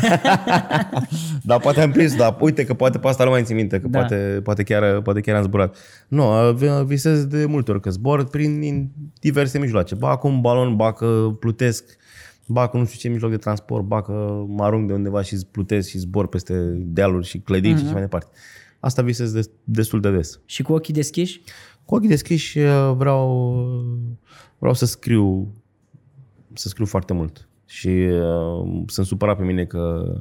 Da, poate am prins, dar uite că poate pe asta nu mai țin minte, că Da. da. poate, poate, chiar, poate chiar am zburat. Nu, vi- visez de multe ori că zbor prin diverse mijloace. Ba cu un balon, ba că plutesc, ba cu nu știu ce mijloc de transport, ba că mă arunc de undeva și plutesc și zbor peste dealuri și clădiri mm-hmm. și așa mai departe. Asta visez de, destul de des. și cu ochii deschiși, Cu ochii deschiși uh, vreau, vreau să scriu să scriu foarte mult. Și uh, sunt supărat pe mine că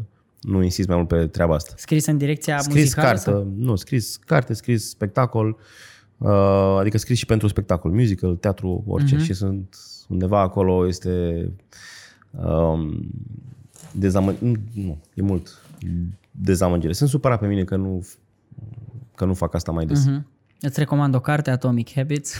nu insist mai mult pe treaba asta. scris în direcția Scris muzicală? carte, Sau? nu, scris carte, scris spectacol, uh, adică scris și pentru spectacol, musical, teatru, orice. Mhm. Uh-huh. Și sunt undeva acolo, este um, dezamă... nu, nu, e mult dezamăgire. Sunt supărat pe mine că nu, că nu fac asta mai des. Mhm. Îți recomand o carte, Atomic Habits.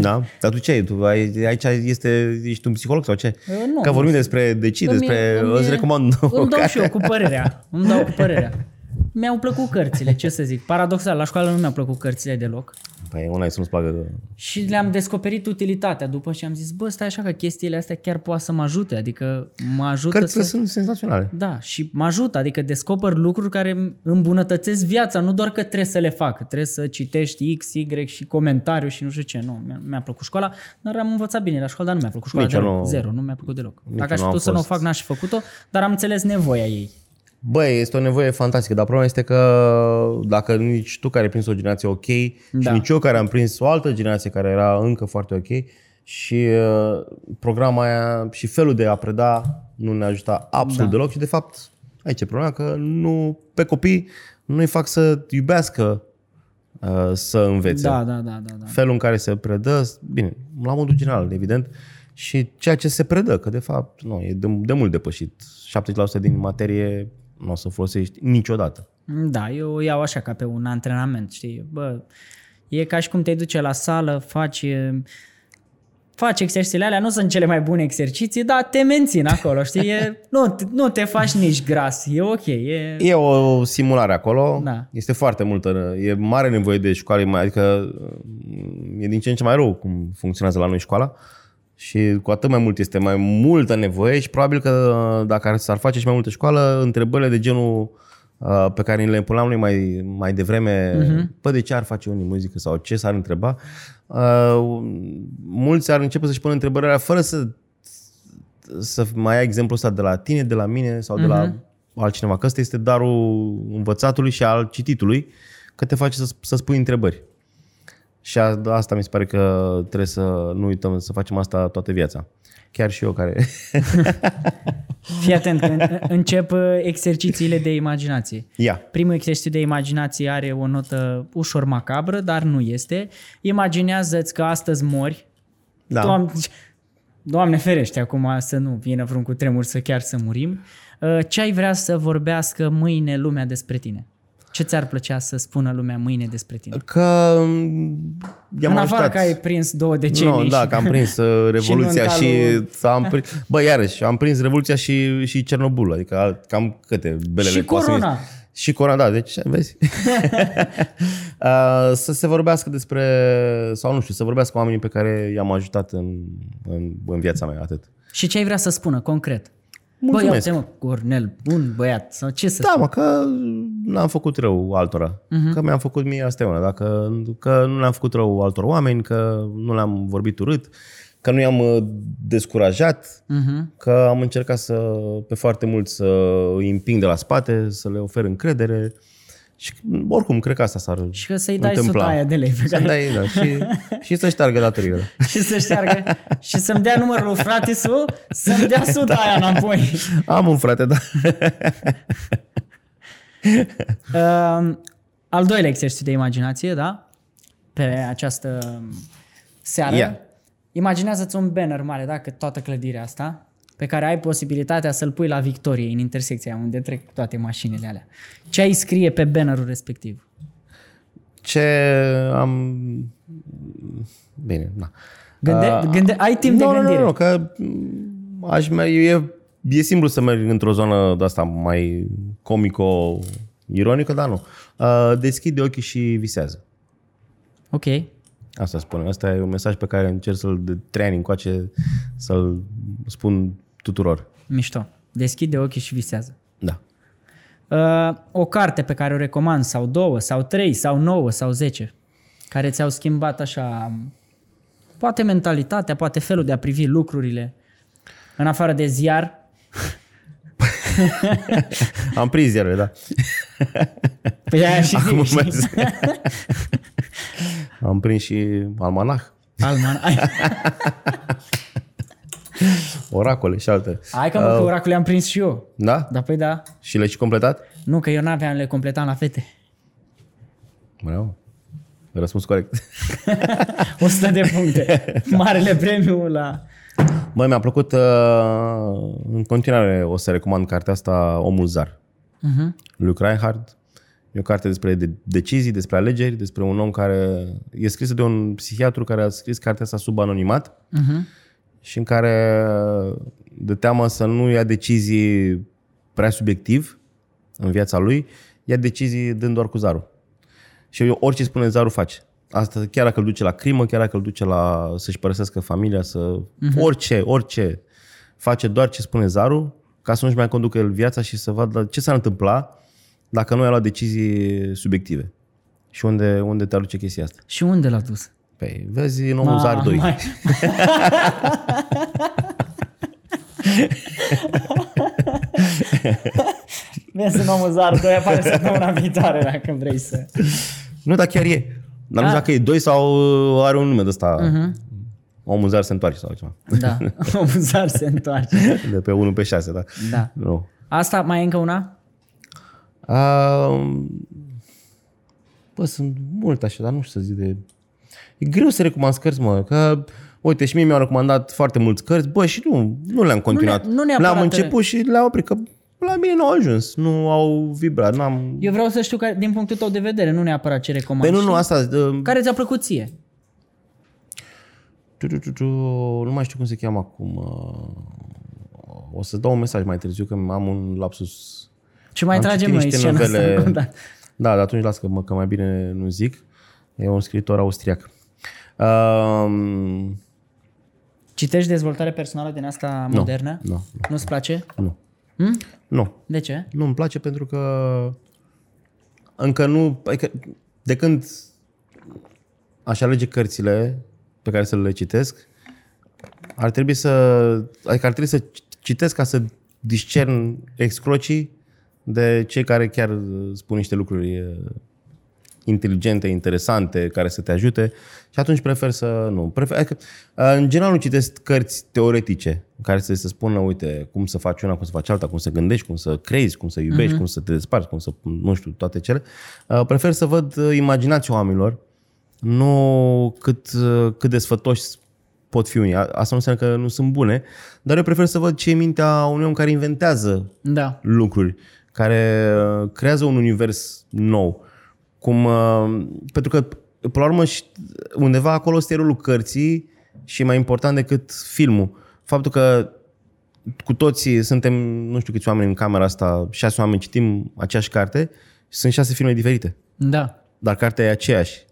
Da? Dar tu ce ai? Tu ai, aici este, ești un psiholog sau ce? Eu nu. Că vorbim despre decid, Îmi- despre... îmi- Îți recomand o Îmi dau carte. și eu cu părerea. Îmi dau cu părerea. Mi-au plăcut cărțile, ce să zic. Paradoxal, la școală nu mi-au plăcut cărțile deloc. Păi una e să nu-ți placă... Și le-am descoperit utilitatea după și am zis, bă, stai așa că chestiile astea chiar poate să mă ajute. Adică mă ajută Cărțile să... sunt senzaționale. Da, și mă ajută, adică descoper lucruri care îmi îmbunătățesc viața, nu doar că trebuie să le fac, trebuie să citești X, Y și comentariu și nu știu ce, nu, mi-a, mi-a plăcut școala, dar am învățat bine la școală, dar nu mi-a plăcut școala Nici eu deloc, nu- zero, nu mi-a plăcut deloc. Nici Dacă eu aș nu am putut să nu o fost. fac, n-aș fi făcut-o, dar am înțeles nevoia ei. Băi, este o nevoie fantastică, dar problema este că dacă nici tu care ai prins o generație ok Da. și nici eu care am prins o altă generație care era încă foarte ok și uh, programa aia și felul de a preda nu ne ajuta absolut da. deloc și de fapt aici e problema că nu, pe copii nu-i fac să iubească uh, să învețe. Da, da, da, da, da. Felul în care se predă, bine, la modul general, evident, și ceea ce se predă, că de fapt nu, e de, de mult depășit. 70% din materie nu o să folosești niciodată. Da, eu o iau așa ca pe un antrenament, știi? Bă, e ca și cum te duce la sală, faci faci exercițiile alea, nu sunt cele mai bune exerciții, dar te mențin acolo, știi? E, nu, nu te faci nici gras, e ok. E, E o simulare acolo, Da. este foarte multă, e mare nevoie de școală, mai- adică e din ce în ce mai rău cum funcționează la noi școala și cu atât mai mult este mai multă nevoie și probabil că dacă s-ar face și mai multă școală, întrebările de genul uh, pe care ni le puneam noi mai, mai devreme, uh-huh. pă, de ce ar face unii muzică sau ce s-ar întreba, uh, mulți ar începe să-și pună întrebările alea fără să să mai ai exemplul ăsta de la tine, de la mine sau de la altcineva. Că ăsta este darul învățatului și al cititului, că te face să, să spui întrebări. Și a, asta mi se pare că trebuie să nu uităm să facem asta toată viața. Chiar și eu care... Fii atent, că în- încep uh, exercițiile de imaginație. Ia. Primul exercițiu de imaginație are o notă ușor macabră, dar nu este. Imaginează-ți că astăzi mori. Da. Doamne, Doamne ferește acum să nu vină vreun cu tremur să chiar să murim. Uh, Ce ai vrea să vorbească mâine lumea despre tine? Ce ți-ar plăcea să spună lumea mâine despre tine? Că m, i-am în afară ajutat. că ai prins două decenii. No, da, și- că am prins uh, Revoluția Și și, în și am prins, bă, iarăși, am prins Revoluția și, și Cernobâl, adică al- cam câte belele Și poate să- corona. Și corona, da, deci vezi. Uh, să se vorbească despre, sau nu știu, să vorbească cu oamenii pe care i-am ajutat în, în, în viața mea, atât. Și ce ai vrea să spună concret? Mulțumesc. Bă, ia mă, Cornel, bun băiat, sau ce să Da, mă, că n-am făcut rău altora. Mhm. Uh-huh. Că mi-am făcut mie, asta e una. Dacă, că nu le-am făcut rău altor oameni, că nu le-am vorbit urât, că nu i-am uh, descurajat, Mhm. uh-huh. că am încercat să, pe foarte mult să îi împing de la spate, să le ofer încredere. Și oricum, cred că asta s-ar Și că să-i dai întâmpla. suta aia de lei pe Să care... dai, da, și, și să șteargă datoriile. și să șteargă și să-mi dea numărul lui fratisul să-mi dea suta aia înapoi. Am un frate, da. Uh, al doilea exercițiu de imaginație, da? Pe această seară. Ia. Imaginează-ți un banner mare, da? Că toată clădirea asta, pe care ai posibilitatea să-l pui la Victorie, în intersecția unde trec toate mașinile alea. Ce ai scrie pe bannerul respectiv? Ce am... Bine, da. Gânde, Ah, gânde, ai timp de nu, gândire. Nu, nu, nu, că m, aș merge, e, e simplu să merg într-o zonă de asta mai comico-ironică, dar nu. Uh, deschide ochii și visează. Ok. Asta spune. Asta e un mesaj pe care încerc să-l de trei ani încoace să-l spun tuturor. Mișto. Deschide ochii și visează. Da. Uh, o carte pe care o recomand, sau două, sau trei, sau nouă, sau zece, care ți-au schimbat așa, poate mentalitatea, poate felul de a privi lucrurile, în afară de ziar. Am prins iară, da. Păi aia și Acum zic, mers. Am prins și almanah, Alman. Ai, oracole și alte. hai că mă, că oracole am prins și eu. Da? Da, păi da. Și le-ai și completat? Nu, că eu n-aveam, le completam la fete. Bravo. Răspuns corect. 100 de puncte. Marele premiu la... Băi, mi-a plăcut, uh, în continuare o să recomand cartea asta, Omul Zar. Uh-huh. Luke Reinhardt. E o carte despre de- decizii, despre alegeri, despre un om care e scrisă de un psihiatru care a scris cartea asta sub anonimat Uh-huh. Și în care de teamă să nu ia decizii prea subiectiv în viața lui, ia decizii dând doar cu zarul. Și orice spune zarul face. Asta chiar dacă îl duce la crimă, chiar dacă îl duce la să-și părăsească familia, să... Uh-huh. Orice, orice. Face doar ce spune zarul ca să nu-și mai conducă el viața și să vadă ce s-ar întâmpla dacă nu ai luat decizii subiective. Și unde, unde te aduce chestia asta? Și unde l-a dus? Păi, vezi în omul Zar 2. Mai... Vezi în omul Zar 2 apare săptămâna viitoare dacă vrei să... Nu, dar chiar e. Dar nu știu dacă e 2 sau are un nume de ăsta. Uh-huh. omul zar se întoarce sau ceva. Da, omul zar se întoarce. De pe 1 pe 6, da. Da. Nu. Asta mai e încă una? Uh, bă, sunt multe așa, dar nu știu să zic de... E greu să recomand cărți, mă, că... Uite, și mie mi-au recomandat foarte mulți cărți, bă, și nu, nu le-am continuat. nu neapărat- le-am început și le-am oprit, că la mine nu au ajuns, nu au vibrat, n-am... Eu vreau să știu că, din punctul tău de vedere, nu neapărat ce recomand. Păi nu, nu, știi? asta... Uh, Care ți-a plăcut ție? tu, tu, tu, tu, nu mai știu cum se cheamă acum. uh, O să dau un mesaj mai târziu, că am un lapsus Ce mai Am tragem citit noi niște scena asta? novele- Da. Da, dar atunci las că, mă, că mai bine nu zic. E un scriitor austriac. Um, Citești dezvoltare personală din asta nu, modernă? nu, Nu-ți place? nu. Hm? Nu. De ce? Nu îmi place pentru că încă nu... Adică de când aș alege cărțile pe care să le citesc, ar trebui să... Adică ar trebui să citesc ca să discern excrocii de cei care chiar spun niște lucruri eh, inteligente, interesante, care să te ajute și atunci prefer să nu. Prefer, adică, eh, în general nu citesc cărți teoretice care să se spună, uite, cum să faci una, cum să faci alta, cum să gândești, cum să crezi, cum să iubești, uh-huh. cum să te desparți, cum să, nu știu, toate cele. Eh, Prefer să văd eh, imaginația oamenilor, nu cât, eh, cât de sfătoși pot fi unii. A- Asta nu înseamnă că nu sunt bune, dar eu prefer să văd ce e mintea unui om care inventează Da. lucruri, care uh, creează un univers nou. Cum, uh, pentru că, până la urmă, și- undeva acolo este rolul cărții și e mai important decât filmul. Faptul că cu toții suntem, nu știu câți oameni în camera asta, șase oameni citim aceeași carte și sunt șase filme diferite. Da. Dar cartea e aceeași.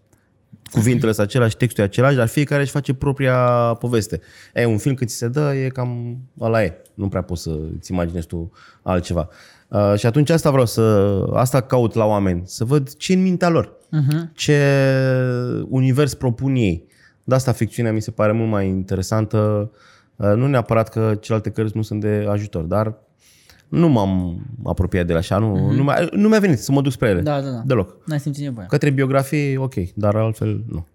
Cuvintele sunt același, textul e același, dar fiecare își face propria poveste. E, un film cât ți se dă, e cam ăla e. Nu prea poți să îți imaginezi tu altceva. Uh, și atunci asta vreau să, asta caut la oameni, să văd ce în mintea lor, uh-huh. ce univers propun ei. De asta ficțiunea mi se pare mult mai interesantă. Uh, nu neapărat că celelalte cărți nu sunt de ajutor, dar nu m-am apropiat de ele așa, nu, uh-huh. nu, mi-a, nu mi-a venit să mă duc spre ele. Da, da, da. Deloc. N-ai simțit nevoia. Către biografie, ok, dar altfel nu.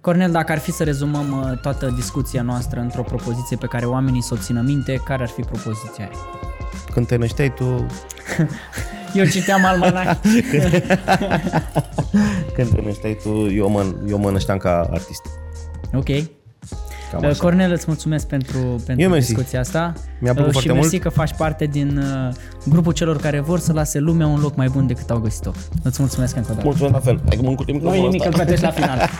Cornel, dacă ar fi să rezumăm uh, toată discuția noastră într-o propoziție pe care oamenii să o țină minte, care ar fi propoziția aia? Când te nășteai tu, Eu citeam almanac. când te nășteai tu, eu mă, eu mă nășteam ca artist. ok. Cam Uh, așa. Cornel, îți mulțumesc pentru, pentru Eu mersi. discuția asta. Mi-a plăcut Uh, foarte și mersi mult. că faci parte din uh, grupul celor care vor să lase lumea un loc mai bun decât au găsit-o. Îți mulțumesc încă o dată. Mulțumesc la fel. Hai că mă încurc de Nu e microfonul nimic, ăsta. îl plătești la final.